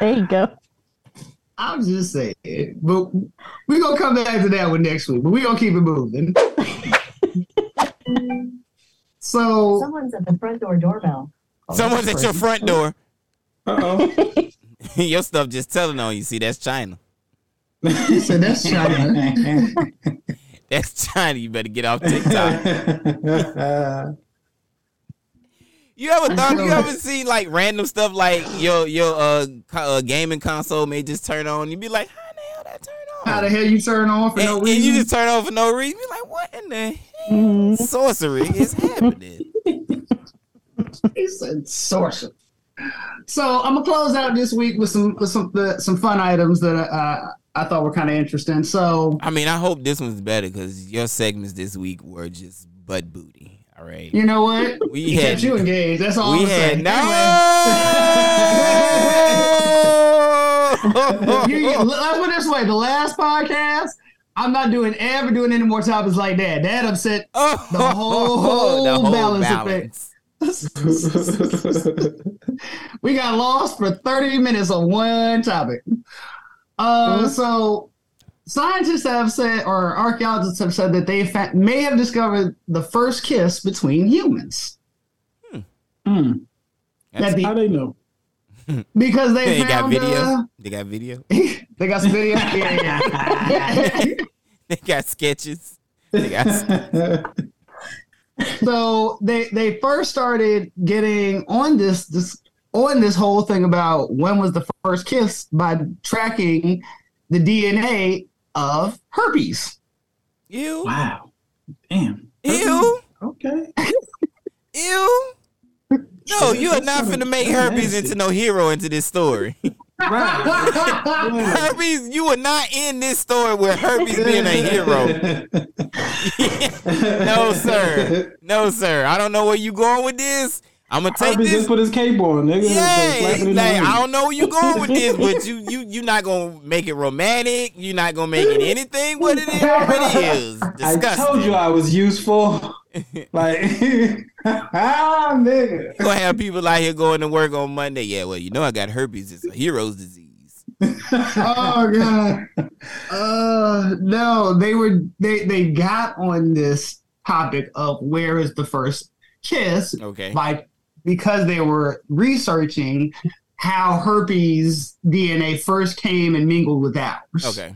D: There you go.
C: I'm just saying. But we're gonna come back to that one next week. But we're gonna keep it moving. (laughs) so
H: Someone's at the front door doorbell.
B: Someone's at your front door.
A: Uh-oh. (laughs)
B: your stuff just telling on you. See, that's China.
C: so that's China. (laughs)
B: That's China. You better get off TikTok. You ever (laughs) thought you ever seen like random stuff like your your uh, co- uh gaming console may just turn on? You be like, how the hell that turn on?
C: How the hell you turn on for
B: and,
C: no
B: and you just turn on for no reason. Be like, what in the
D: Mhm.
B: sorcery is happening? (laughs)
C: He said sorcerer. So I'm gonna close out this week with some with some the, some fun items that uh, I thought were kind of interesting. So
B: I mean, I hope this one's better because your segments this week were just butt booty. All right.
C: you know what?
B: We
C: He
B: had-
C: you engaged. That's all
B: we
C: I'm
B: had
C: saying.
B: no. (laughs)
C: You, you- let's put it this way: the last podcast, I'm not doing ever doing any more topics like that. That upset (laughs)
B: Oh,
C: The whole balance effect. (laughs) we got lost for 30 minutes on one topic. Uh, so scientists have said, or archaeologists have said that they fa- may have discovered the first kiss between humans
A: Hmm,
C: That
A: how
C: the,
A: they know? (laughs)
C: because they,
B: They got
C: found
B: video.
C: uh,
B: They got video. (laughs)
C: they got some video. (laughs) yeah, yeah.
B: They got sketches. They got.
C: so they they first started getting on this this on this whole thing about when was the first kiss by tracking the DNA of herpes.
B: Ew.
A: wow, damn.
B: Ew.
A: Okay.
B: Ew. No, you are not finna make herpes into no hero into this story. (laughs) (laughs) herpes, you are not in this story with herpes being a hero. (laughs) no, sir. No, sir. I don't know where you going with this. I'm gonna take this.
A: just put his cape on, nigga.
B: Yeah,
A: Slap it in the
B: like. I don't know where you going with this, but (laughs) you you you not gonna make it romantic. You're not gonna make it anything what it already is. (laughs)
A: I told you I was useful. (laughs) like, ah, nigga.
B: You gonna have people out here going to work on Monday. Yeah, well, you know I got herpes. It's a hero's disease.
C: oh god. Uh no, they were they they got on this topic of where is the first kiss
B: Okay.
C: by because they were researching how herpes DNA first came and mingled with ours.
B: Okay.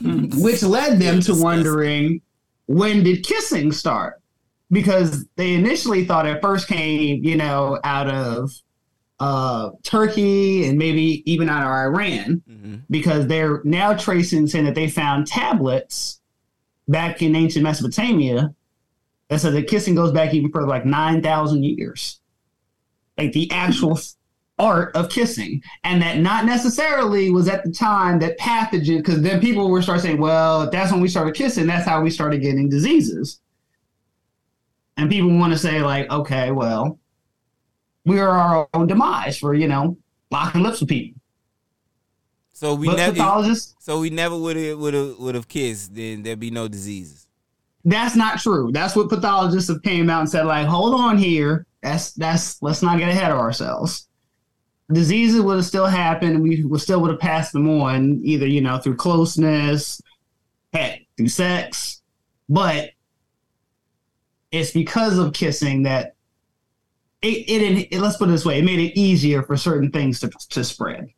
C: Which led them to wondering when did kissing start? Because they initially thought it first came, you know, out of uh, Turkey and maybe even out of Iran,
B: hmm
C: because they're now tracing saying that they found tablets back in ancient Mesopotamia that said that kissing goes back even further, like 9,000 years. Like the actual art of kissing. And that not necessarily was at the time that pathogen, because then people were start saying, well, if that's when we started kissing, that's how we started getting diseases. And people want to say, like, okay, well, we are our own demise for, you know, locking lips with people.
B: So we never. So we never would have would have would have kissed. Then there'd be no diseases.
C: that's not true. That's what pathologists have came out and said, like, hold on here. That's that's let's not get ahead of ourselves. Diseases would have still happened. We would still would have passed them on, either you know through closeness, heck, through sex, but it's because of kissing that it, it, it let's put it this way, it made it easier for certain things to to spread.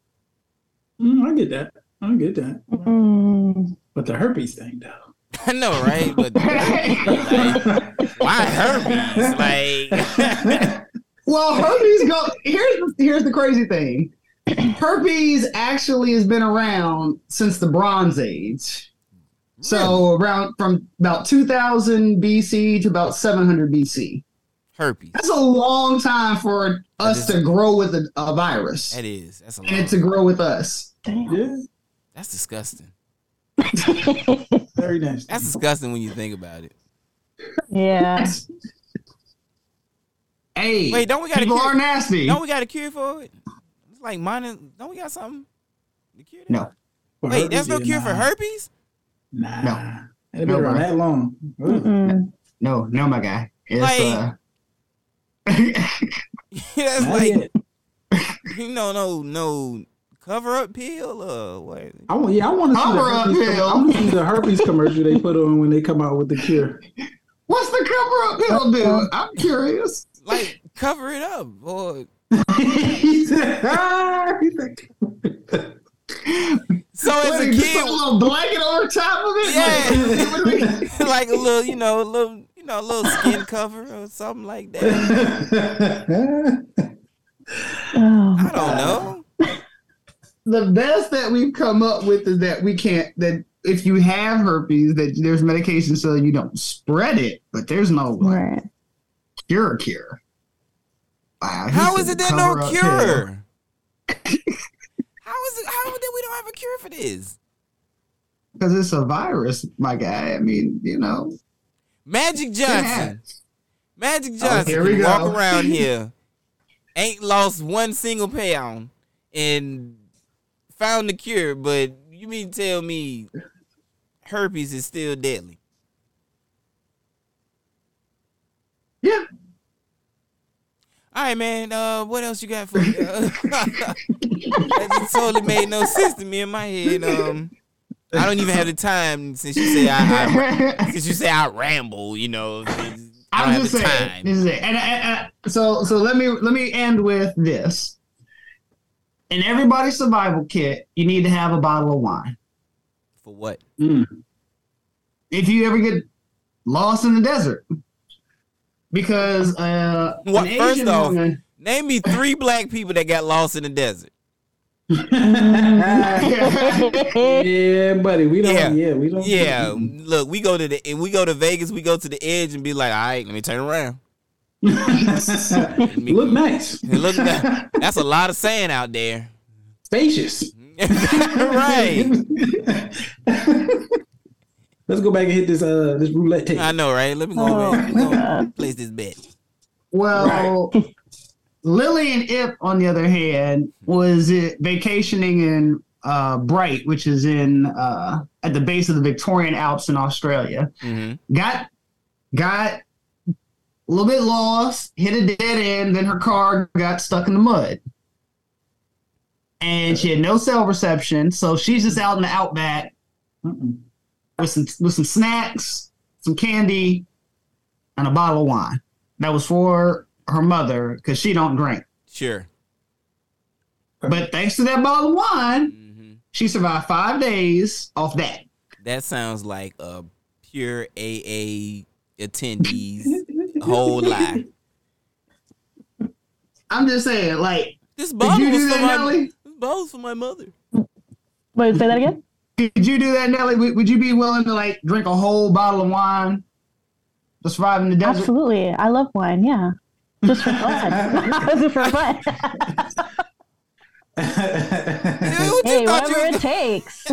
A: Mm, I get that. I get that.
D: Mm.
A: But the herpes thing, though. (laughs)
B: I know, right? But (laughs) like, why herpes? Like, (laughs)
C: Well, herpes go. Here's here's the crazy thing. Herpes actually has been around since the Bronze Age. So around from about 2000 BC to about 700 BC.
B: herpes.
C: That's a long time for us
B: is-
C: to grow with a, a virus
B: That is. That's a
C: and it
B: lot.
C: to grow with us.
D: Damn.
A: Yeah,
B: That's disgusting.
A: Very nasty.
B: That's disgusting when you think about it.
D: Yeah. (laughs)
C: Hey,
B: Wait, don't we got a
C: people
B: cure?
C: are nasty.
B: Don't we got a cure for it? It's like mine. Don't we got something? to cure that?
C: No.
A: For
B: Wait, there's no cure
A: nah.
B: for herpes.
A: Nah.
C: No.
A: It's been
C: No,
A: around that long.
D: Mm-mm.
C: No, no, my guy. It's
B: Like-
C: uh, (laughs) (laughs)
B: That's
A: Not
B: like
A: yet.
B: you know, no, no cover up pill or what?
A: I want, yeah, I want to see the
C: Cover up
A: herpes.
C: pill.
A: I want to see the herpes commercial they put on when they come out with the cure.
C: what's the cover up pill do? I'm curious.
B: Like cover it up or
A: he said, ah, he said,
B: so as
C: What,
B: a
C: you just put a
B: kid,
C: little blanket over top of it.
B: Yeah.
C: Like, what do we-
B: like a little, you know, a little, you know, a little skin cover or something like that.
D: Oh, (laughs)
B: I don't know.
C: The best that we've come up with is that we can't that if you have herpes that there's medication so you don't spread it, but there's no like,
D: right.
C: cure cure. Wow, he
B: How
C: said
B: is it
C: that
B: no cure? (laughs) How is it? How that we don't have a cure for this?
C: Because it's a virus, my guy. I mean, you know.
B: Magic Johnson. Magic
C: Oh,
B: Johnson
C: here we
B: can walk around (laughs) here, ain't lost one single pound, and found the cure. But you mean tell me herpes is still deadly?
C: Yeah.
B: All right, man. Uh, what else you got for me? Uh, (laughs) that just totally made no sense to me in my head. Um, I don't even have the time since you say I, I since you say I ramble. You know, I have
C: just saying.
B: time.
C: This is it. And so so let me let me end with this. In everybody's survival kit, you need to have a bottle of wine.
B: For what?
A: Mm.
C: If you ever get lost in the desert. Because uh
B: What-
C: an
B: first
C: Asian
B: off-
C: woman-
B: Name me three (laughs) black people that got lost in the desert. (laughs)
A: yeah, buddy, we don't.
B: Yeah.
A: Yeah, we don't.
B: Yeah, (laughs) look, we go to the and we go to Vegas. We go to the edge and be like, all right, let me turn around.
A: Look nice,
B: And (laughs) look, that, that's a lot of sand out there.
A: spacious. (laughs)
B: right. (laughs)
A: Let's go back and hit this uh this roulette table.
B: I know, right? Let me go
D: Oh,
B: ahead. Go place this bet.
C: Well, Lillian Ip, on the other hand, was it vacationing in uh, Bright, which is in uh, at the base of the Victorian Alps in Australia.
B: hmm
C: Got got a little bit lost, hit a dead end, then her car got stuck in the mud. And she had no cell reception, so she's just out in the outback
A: Mm-mm.
C: with some with some snacks, some candy, and a bottle of wine. That was for her mother because she don't drink.
B: Sure.
C: But thanks to that bottle of wine,
B: hmm
C: she survived five days off that.
B: That sounds like a pure AA (laughs) attendee's whole (laughs) lie.
C: I'm just saying, like,
B: This
C: did
B: bottle
C: you
B: was
C: do
B: for
C: that,
B: my
C: Nelly?
B: this bottle's for my mother.
D: Wait, say that again.
C: Did you do that, Nelly? Would, would you be willing to like drink a whole bottle of wine to survive in the desert?
D: Absolutely. I love wine. Yeah. Just for fun. (laughs) (laughs) Just for fun.
B: Yeah, what you
D: hey,
B: thought you
D: whatever it takes.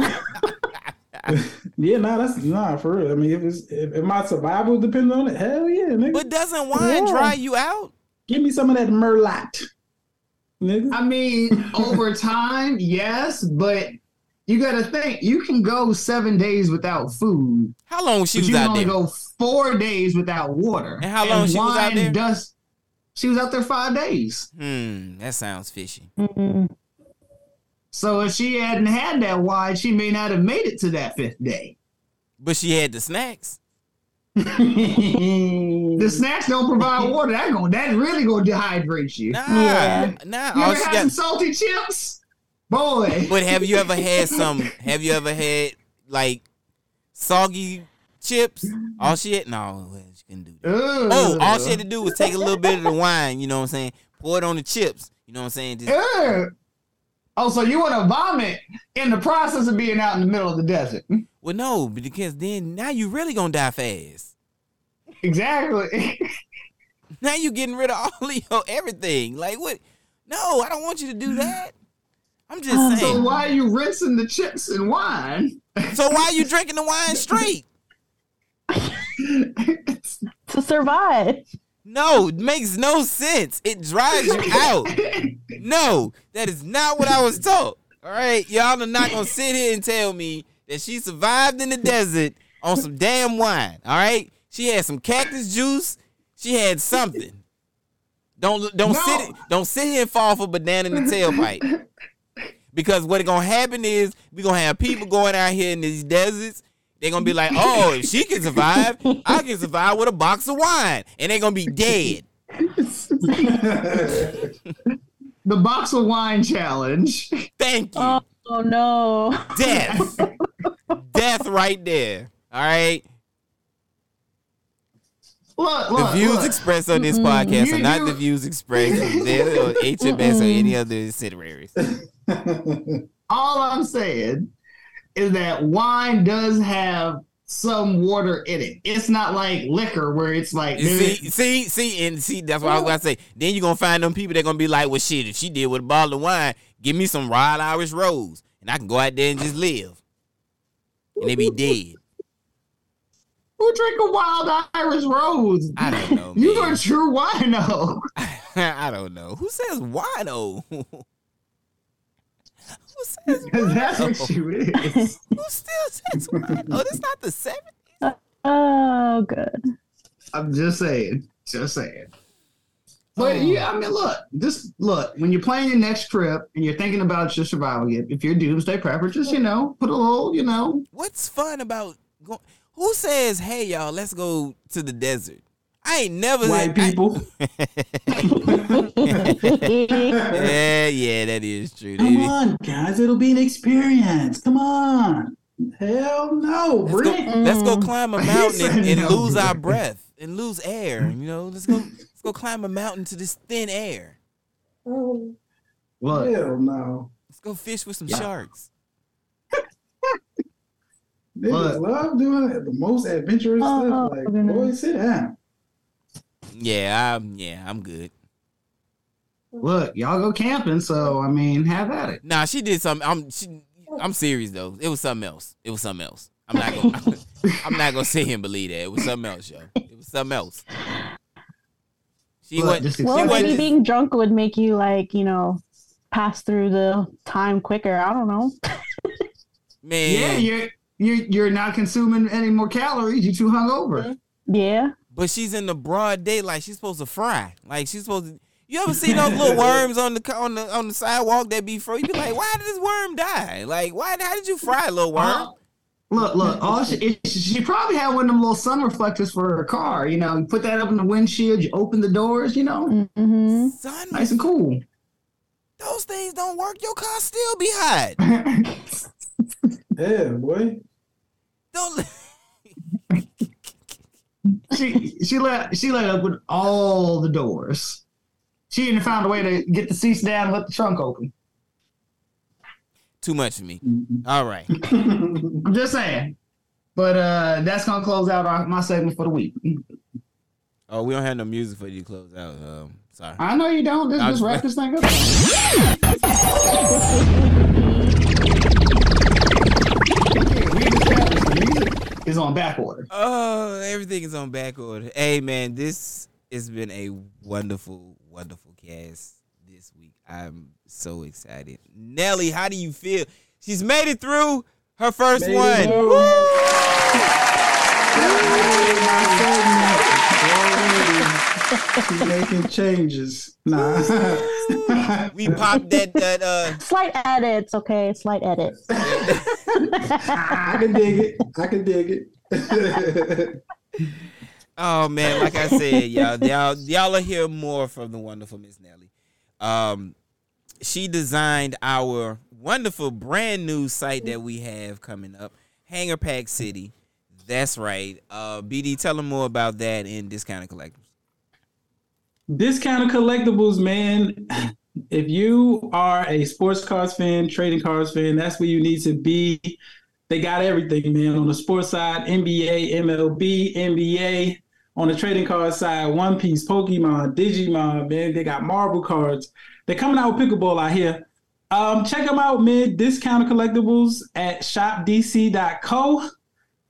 D: (laughs)
A: yeah, nah, that's nah for real. I mean, if it's if, if my survival depends on it, hell yeah, nigga.
B: But doesn't wine
D: Yeah.
B: dry you out?
A: Give me some of that merlot, nigga.
C: I mean, (laughs) over time, yes, but you got to think you can go seven days without food,
B: How long she
C: but
B: was
C: you can
B: out
C: only
B: there?
C: go four days without water.
B: And how long she was out
C: wine
B: there?
C: Does, she was out there five days.
B: Hmm, that sounds fishy.
D: Mm-mm.
C: So if she hadn't had that wine, she may not have made it to that fifth day.
B: But she had the snacks. (laughs)
C: The snacks don't provide water. That going that really gonna dehydrate you.
B: Nah,
D: Yeah.
B: nah.
C: you ever had
B: got.
C: some salty chips? Boy.
B: But have you ever had (laughs) some? Have you ever had like soggy chips? All she had, no, well, she couldn't do that.
C: Ugh.
B: Oh, all she had to do was take a little bit of the wine. You know what I'm saying? Pour it on the chips. You know what I'm saying? Just,
C: Ugh. Oh, so you want to vomit in the process of being out in the middle of the desert?
B: well, no, because then now you really gonna die fast.
C: Exactly. (laughs)
B: Now you're getting rid of all your everything. Like what? No, I don't want you to do that. I'm just
D: Um,
B: saying.
C: so why are you rinsing the chips in wine?
B: So why are you drinking the wine straight? (laughs)
D: To survive.
B: No, it makes no sense. It drives you out. No, that is not what I was taught. All right, y'all are not gonna sit here and tell me that she survived in the desert on some damn wine. All right, she had some cactus juice. She had something. Don't don't
C: No.
B: sit don't sit here and fall for banana in the tailpipe. Because what gonna happen is we gonna have people going out here in these deserts. They're gonna be like, oh, if she can survive, I can survive with a box of wine, and they're gonna be dead. (laughs)
C: the box of wine challenge.
B: Thank you.
D: Oh, oh no.
B: Death. Death right there. All right.
C: Look,
B: The views
C: look.
B: expressed on this podcast
C: You-
B: are not
C: you-
B: the views expressed on their or HMS or any other subsidiaries. (laughs)
C: All I'm saying is that wine does have some water in it. It's not like liquor where it's like
B: see, see, see, and see, that's what I was gonna say. Then you're gonna find them people that gonna be like, well, shit, if she did with a bottle of wine, give me some wild Irish rose, and I can go out there and just live. And they be dead.
C: who drink a wild Irish rose?
B: I don't know. (laughs)
C: You are a true wino. (laughs)
B: I don't know. Who says wino? (laughs) Who says
C: Because (laughs) that's what she is. (laughs)
B: Who still says wino? Oh, this not the 70s?
D: Oh, good.
C: I'm just saying. Just saying. But oh. yeah, I mean, look, just look, when you're planning your next trip and you're thinking about your survival kit, if you're a doomsday prepper, just, you know, put a little, you know,
B: What's fun about going? Who says, hey, y'all, let's go to the desert? I ain't never
A: White
B: I-
A: people. (laughs)
B: yeah, yeah, that is true.
A: Come
B: They-
A: on, guys, it'll be an experience. Come on. Hell no,
B: Let's go,
A: Brit.
B: let's go climb a mountain and, and
C: No,
B: lose our breath and lose air. You know, let's go let's go climb a mountain to this thin air.
C: look,
A: Hell no.
B: Let's go fish with some
C: Yeah.
B: sharks.
A: Niggas
C: just
A: love doing it. The most adventurous
D: Oh,
A: stuff. Oh, like,
D: goodness.
A: boy, sit down.
B: Yeah, I'm yeah, I'm good.
C: look, y'all go camping, so I mean, have at it.
B: Nah, she did something. I'm she, I'm serious though. It was something else. It was something else. I'm not gonna (laughs) I'm not gonna sit here and believe that. It was something else, yo. It was something else. She
C: Look,
B: went.
C: just
D: Well,
C: accept
D: maybe
C: it.
D: being drunk would make you like, you know, pass through the time quicker. I don't know.
B: man.
C: Yeah, you're you're you're not consuming any more calories. You're too hungover.
D: Yeah.
B: But she's in the broad daylight. She's supposed to fry. Like she's supposed to. You ever see those little (laughs) worms on the on the on the sidewalk that be frozen? You be like, why did this worm die? Like, why? How did you fry a little worm?
C: Uh, look, look. All she, it, she probably had one of them little sun reflectors for her car. You know, you put that up in the windshield. You open the doors. You know,
D: hmm
B: Son,
C: nice and cool.
B: those things don't work, your car still be hot. (laughs)
A: Yeah, boy.
B: Don't. (laughs)
C: she she let she let up with all the doors. She even found a way to get the seats down and let the trunk open.
B: Too much for me.
A: Mm-hmm.
B: All right.
C: I'm (laughs) just saying. But uh that's gonna close out our, my segment for the week.
B: Oh, we don't have no music for you to close out. Um, sorry.
C: I know you don't. Just, just wrap this thing up. (laughs) Is on back order.
B: Oh, everything is on back order. Hey, man, this has been a wonderful, wonderful cast this week. I'm so excited. Nelly, how do you feel? She's made it through her first
A: Made it
B: one.
A: through. She's making changes. Nah. (laughs)
B: We popped that that uh
D: Slight edits, okay? Slight edits. (laughs)
A: I can dig it. I can dig it. (laughs)
B: Oh man, like I said, y'all, y'all, y'all will hear more from the wonderful Miss Nelly. Um, she designed our wonderful brand new site that we have coming up, Hanger Pack City. That's right. Uh, BD, tell them more about that in Discounted Collectibles.
A: Discounted collectibles, man. If you are a sports cars fan, trading cars fan, that's where you need to be. They got everything, man. On the sports side, NBA, MLB, NBA. On the trading card side, One Piece, Pokemon, Digimon, man. They got Marvel cards. They're coming out with pickleball out here. Um, check them out, man. Discounted collectibles at shopdc.co.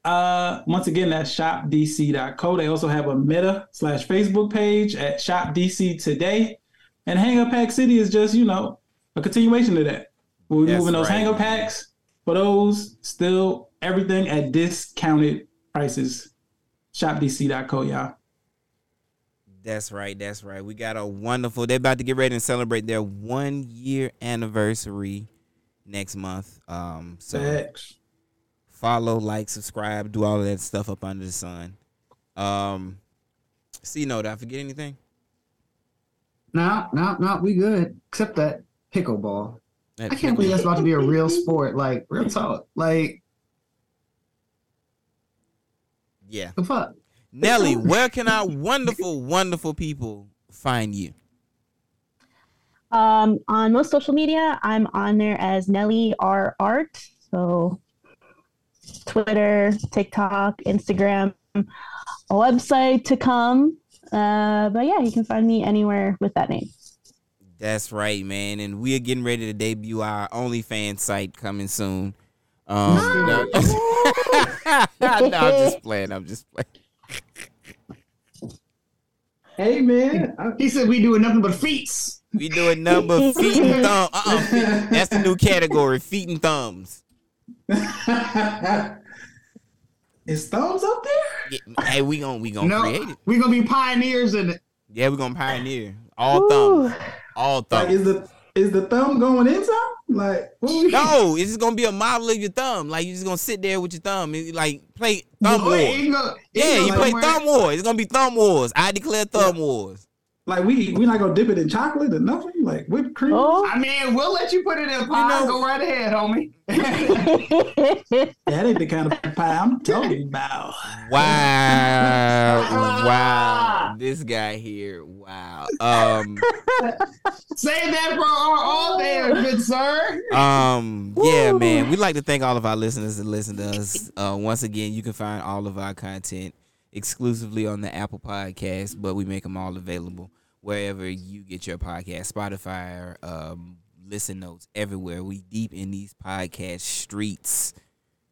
A: Uh, once again, that's shopdc.co. They also have a Meta slash Facebook page at shopdc today. And Hang Up Pack City is just, you know, a continuation of that. We're
B: That's
A: moving those
B: right,
A: Hang Up. Packs for those, still everything at discounted prices. Shopdc.co, y'all.
B: That's right. That's right. We got a wonderful. They're about to get ready and celebrate their one year anniversary next month. Um, so
A: Facts.
B: Follow, like, subscribe, do all of that stuff up under the sun. Um, see, no, did I forget anything?
C: No, no, no, we good. Except that pickleball.
B: That
C: I can't believe that's about to be a real sport. Like real talk. Like
B: Yeah,
C: the fuck.
B: Nelly, where can our wonderful, wonderful people find you?
D: Um, on most social media, I'm on there as Nelly R Art. So Twitter, TikTok, Instagram, a website to come. Uh, but yeah, you can find me anywhere with that name.
B: That's right, man. And we are getting ready to debut our OnlyFans site coming soon. Um, no, (laughs) no, I'm just (laughs) playing. I'm just playing.
A: Hey, man.
C: He said we doing nothing but feats.
B: We doing number feet and thumbs. Uh-uh. (laughs) That's the new category: feet and thumbs. (laughs)
A: Is thumbs up there?
B: Yeah, Hey, we gonna we gonna
C: No,
B: create it.
C: we gonna be pioneers in it.
B: Yeah, we gonna pioneer all thumbs,
D: Ooh.
B: all
A: Like,
B: thumbs.
A: is the is the thumb going in some? Like, what
B: No, it's just gonna be a model of your thumb. Like you just gonna sit there with your thumb and like play thumb
C: Boy,
B: war.
C: he go- he
B: Yeah,
C: go
B: you play
C: somewhere-
B: thumb wars. It's gonna be thumb wars. I declare thumb wars.
A: Like we we not gonna dip it in chocolate or nothing? Like whipped cream?
D: Oh.
C: I mean, we'll let you put it in a pie.
B: know-
C: go right ahead, homie. (laughs)
A: That ain't the kind of pie I'm talking about.
B: Wow, (laughs) wow, this guy here. Wow. Um,
C: Save that for our all there, good sir.
B: um, yeah, man. We'd like to thank all of our listeners that listen to us. Uh, once again, you can find all of our content exclusively on the Apple Podcast, but we make them all available wherever you get your podcast, Spotify, um, listen notes, everywhere. We deep in these podcast streets.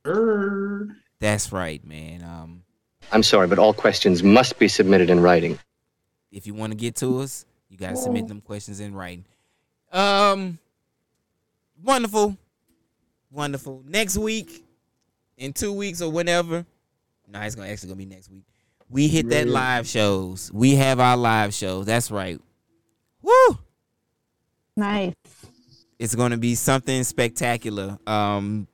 A: Err.
B: That's right, man. Um,
F: I'm sorry, but all questions must be submitted in writing.
B: if you want to get to us, you gotta submit them questions in writing. Um, wonderful, wonderful. Next week, in two weeks or whenever. No, it's gonna actually gonna be next week. We hit that live shows. We have our live shows. That's right. Woo!
D: nice.
B: It's gonna be something spectacular. Um,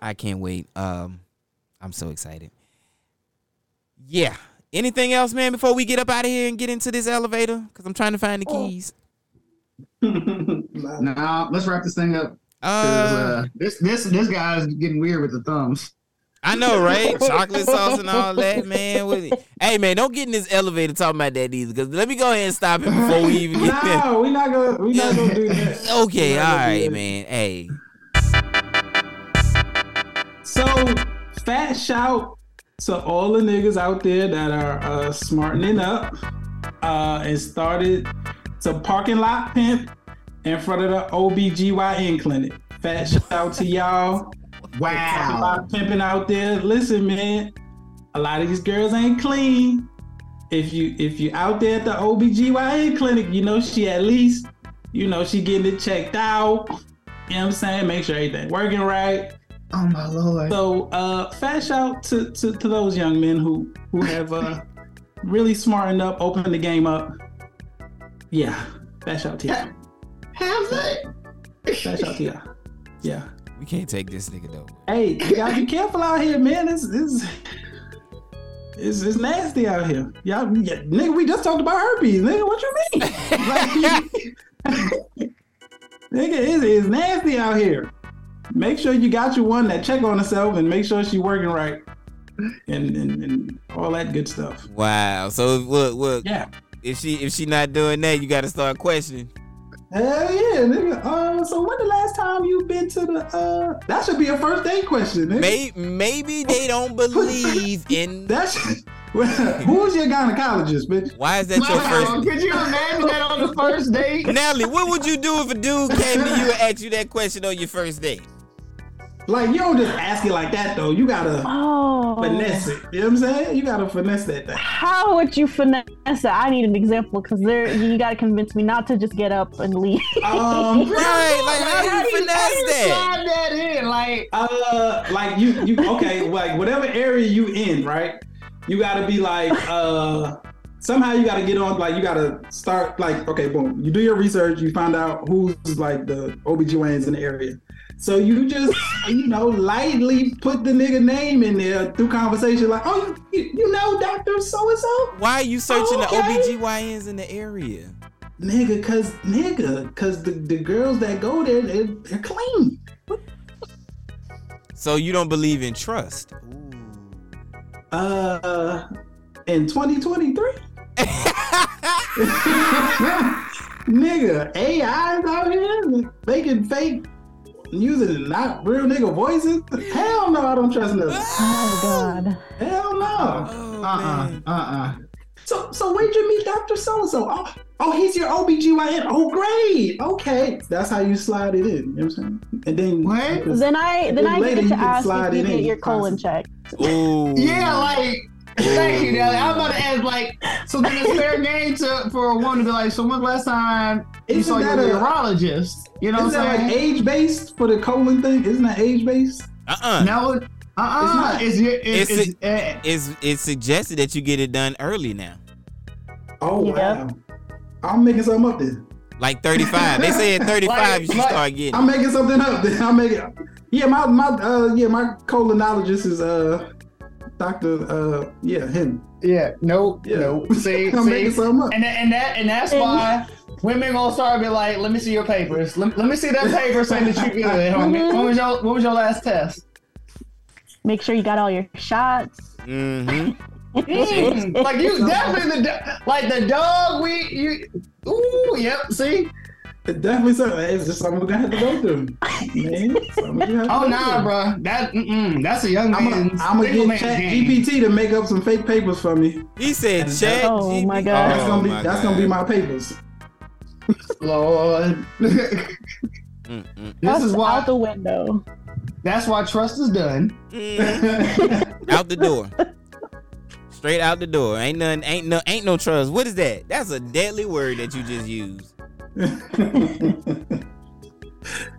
B: I can't wait. Um, I'm so excited. Yeah. Anything else, man? Before we get up out of here and get into this elevator, because I'm trying to find the keys. (laughs)
C: Now let's wrap this thing up.
B: Uh,
C: uh, this this this guy's getting weird with the thumbs.
B: I know, right? Chocolate sauce and all that, man. Hey, man, don't get in this elevator talking about that either. Cause let me go ahead and stop it before we even get there.
A: no, we not gonna we not gonna do that. (laughs)
B: Okay,
A: We're
B: all
A: not gonna do
B: right, man. Hey,
A: So fat shout to all the niggas out there that are uh, smartening up uh, and started to parking lot pimp in front of the OBGYN clinic. Fat shout out to y'all.
C: Wow.
A: about pimping out there. Listen, man, a lot of these girls ain't clean. If you if you out there at the OBGYN clinic, you know she at least, you know, she getting it checked out. You know what I'm saying? Make sure everything working right.
C: Oh my lord.
A: So uh fat shout to, to, to those young men who who have uh (laughs) really smartened up, opened the game up. Yeah. Fat shout to y'all.
C: Have they?
A: Fat shout to y'all. Yeah.
B: We can't take this nigga though.
A: Hey, gotta be careful out here, man. This it's it's, it's nasty out here. Y'all, yeah, nigga, we just talked about herpes, nigga. What you mean? Like, (laughs) nigga, it's, it's nasty out here. Make sure you got your one that check on herself and make sure she working right, and and, and all that good stuff.
B: Wow. So what? What?
A: Yeah.
B: If she if she not doing that, you got to start questioning.
A: Hell yeah, nigga. Uh, so when the last time you been to the uh? That should be a first date question, nigga.
B: May, maybe they don't (laughs) believe in.
A: That's who's your gynecologist, bitch?
B: Why is that your first?
C: could you imagine that on the first date?
B: Natalie, what would you do if a dude came to you and asked you that question on your first date?
A: Like you don't just ask it like that though. You gotta
D: Oh.
A: finesse it. You know what I'm saying? You gotta finesse that thing.
D: How would you finesse it? I need an example because there you got to convince me not to just get up and leave.
A: Um, (laughs)
B: Right? Like how do you finesse that?
C: Slide that in, like
A: uh, like you, you okay? (laughs) Like whatever area you in, right? You gotta be like, uh, somehow you gotta get on. Like you gotta start. Like okay, boom. You do your research. You find out who's like the OBGYNs in the area. So you just, you know, lightly put the nigga name in there through conversation, like, oh, you, you know, Doctor So and So.
B: Why are you searching
A: Okay.
B: the OBGYNs in the area?
A: Nigga, cause nigga, cause the, the girls that go there, they're, they're clean.
B: So you don't believe in trust?
A: Uh, in 2023, (laughs) (laughs) nigga, AI is out here making fake, using not real nigga voices. Hell no, I don't trust nothing.
D: oh God.
A: Hell no.
B: Oh,
C: uh-uh,
B: man.
C: uh-uh.
A: So, so where'd you meet Doctor So and So? Oh, oh, he's your OBGYN. Oh, great. Okay, that's how you slide it in. You know what I'm saying? And then
C: What?
D: Then I then I
A: Later
D: get to
A: can
D: ask if you get your colon
A: possibly.
D: checked.
B: Ooh.
C: Yeah, like thank you, Nelly. I'm about to ask like so then it's fair game to for a woman to be like, so when's the last time you
A: Isn't
C: saw your
A: that a-
C: urologist? You know
A: Is
C: what I'm
A: like
C: saying?
A: age based for the colon thing? Isn't that age based?
B: Uh-uh.
C: no, uh uh
A: not.
C: It's, it's,
B: It's
C: it's, uh,
B: It's it's suggested that you get it done early now.
A: Oh
D: Yep.
A: wow. I'm making something up then.
B: Like 35. they say at (laughs) 35
C: Like-
B: you should
C: like-
B: start getting.
A: I'm making something up then. (laughs) I'm making Yeah, my my uh yeah, my colonologist is uh Dr. uh yeah, him.
C: yeah, no,
A: Yeah.
C: no. (laughs) See,
A: I'm
C: see,
A: making something up.
C: and that, and that and that's why women gonna start be like, let me see your papers. Let, let me see that paper saying that you good. homie. What was your What was your last test?
D: Make sure you got all your shots.
B: Mm-hmm.
C: Mm, like you (laughs) definitely the do- like the dog we you. Ooh, yep. See.
A: It's definitely something. It's just something we're gonna have to go through. Man. Something we have to
C: Oh
A: go
C: nah, bro. That mm-mm, that's a young
A: I'm
C: man's.
A: gonna, I'm gonna get Chat. GPT to make up some fake papers for me.
B: He said chat.
D: Oh, my God.
A: That's gonna be
B: my
A: that's gonna be my papers.
C: Lord. (laughs) this
D: That's
C: is why.
D: out the window.
C: that's why trust is done.
B: Mm. out the door. Straight out the door. Ain't none. Ain't no. Ain't no trust. What is that? That's a deadly word that you just used.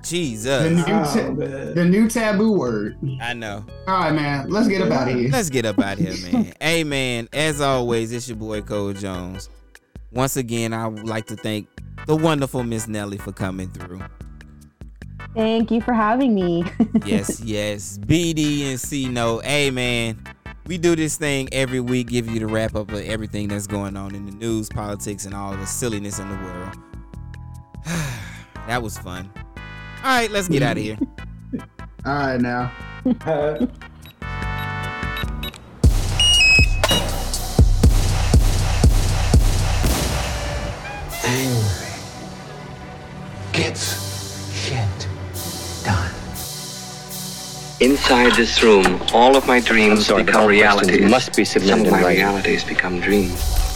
B: Jesus.
C: The new,
A: Oh,
C: ta-
A: man.
C: the new taboo word.
B: I know.
C: All right, man. Let's get up out of here.
B: Let's get up out of here, man. (laughs) hey, man. As always, it's your boy Cole Jones. Once again, I would like to thank the wonderful Miss Nelly for coming through.
D: Thank you for having me. (laughs)
B: yes, yes. BD and C-Note. Hey man, we do this thing every week, give you the wrap up of everything that's going on in the news, politics, and all the silliness in the world. (sighs) That was fun. All right, let's get out of here. (laughs)
C: All right, now.
E: Angry gets shit done.
F: Inside this room, all of my dreams
I: sorry,
F: become
I: all
F: realities. must be
I: Some
F: submitted
I: of my realities become dreams.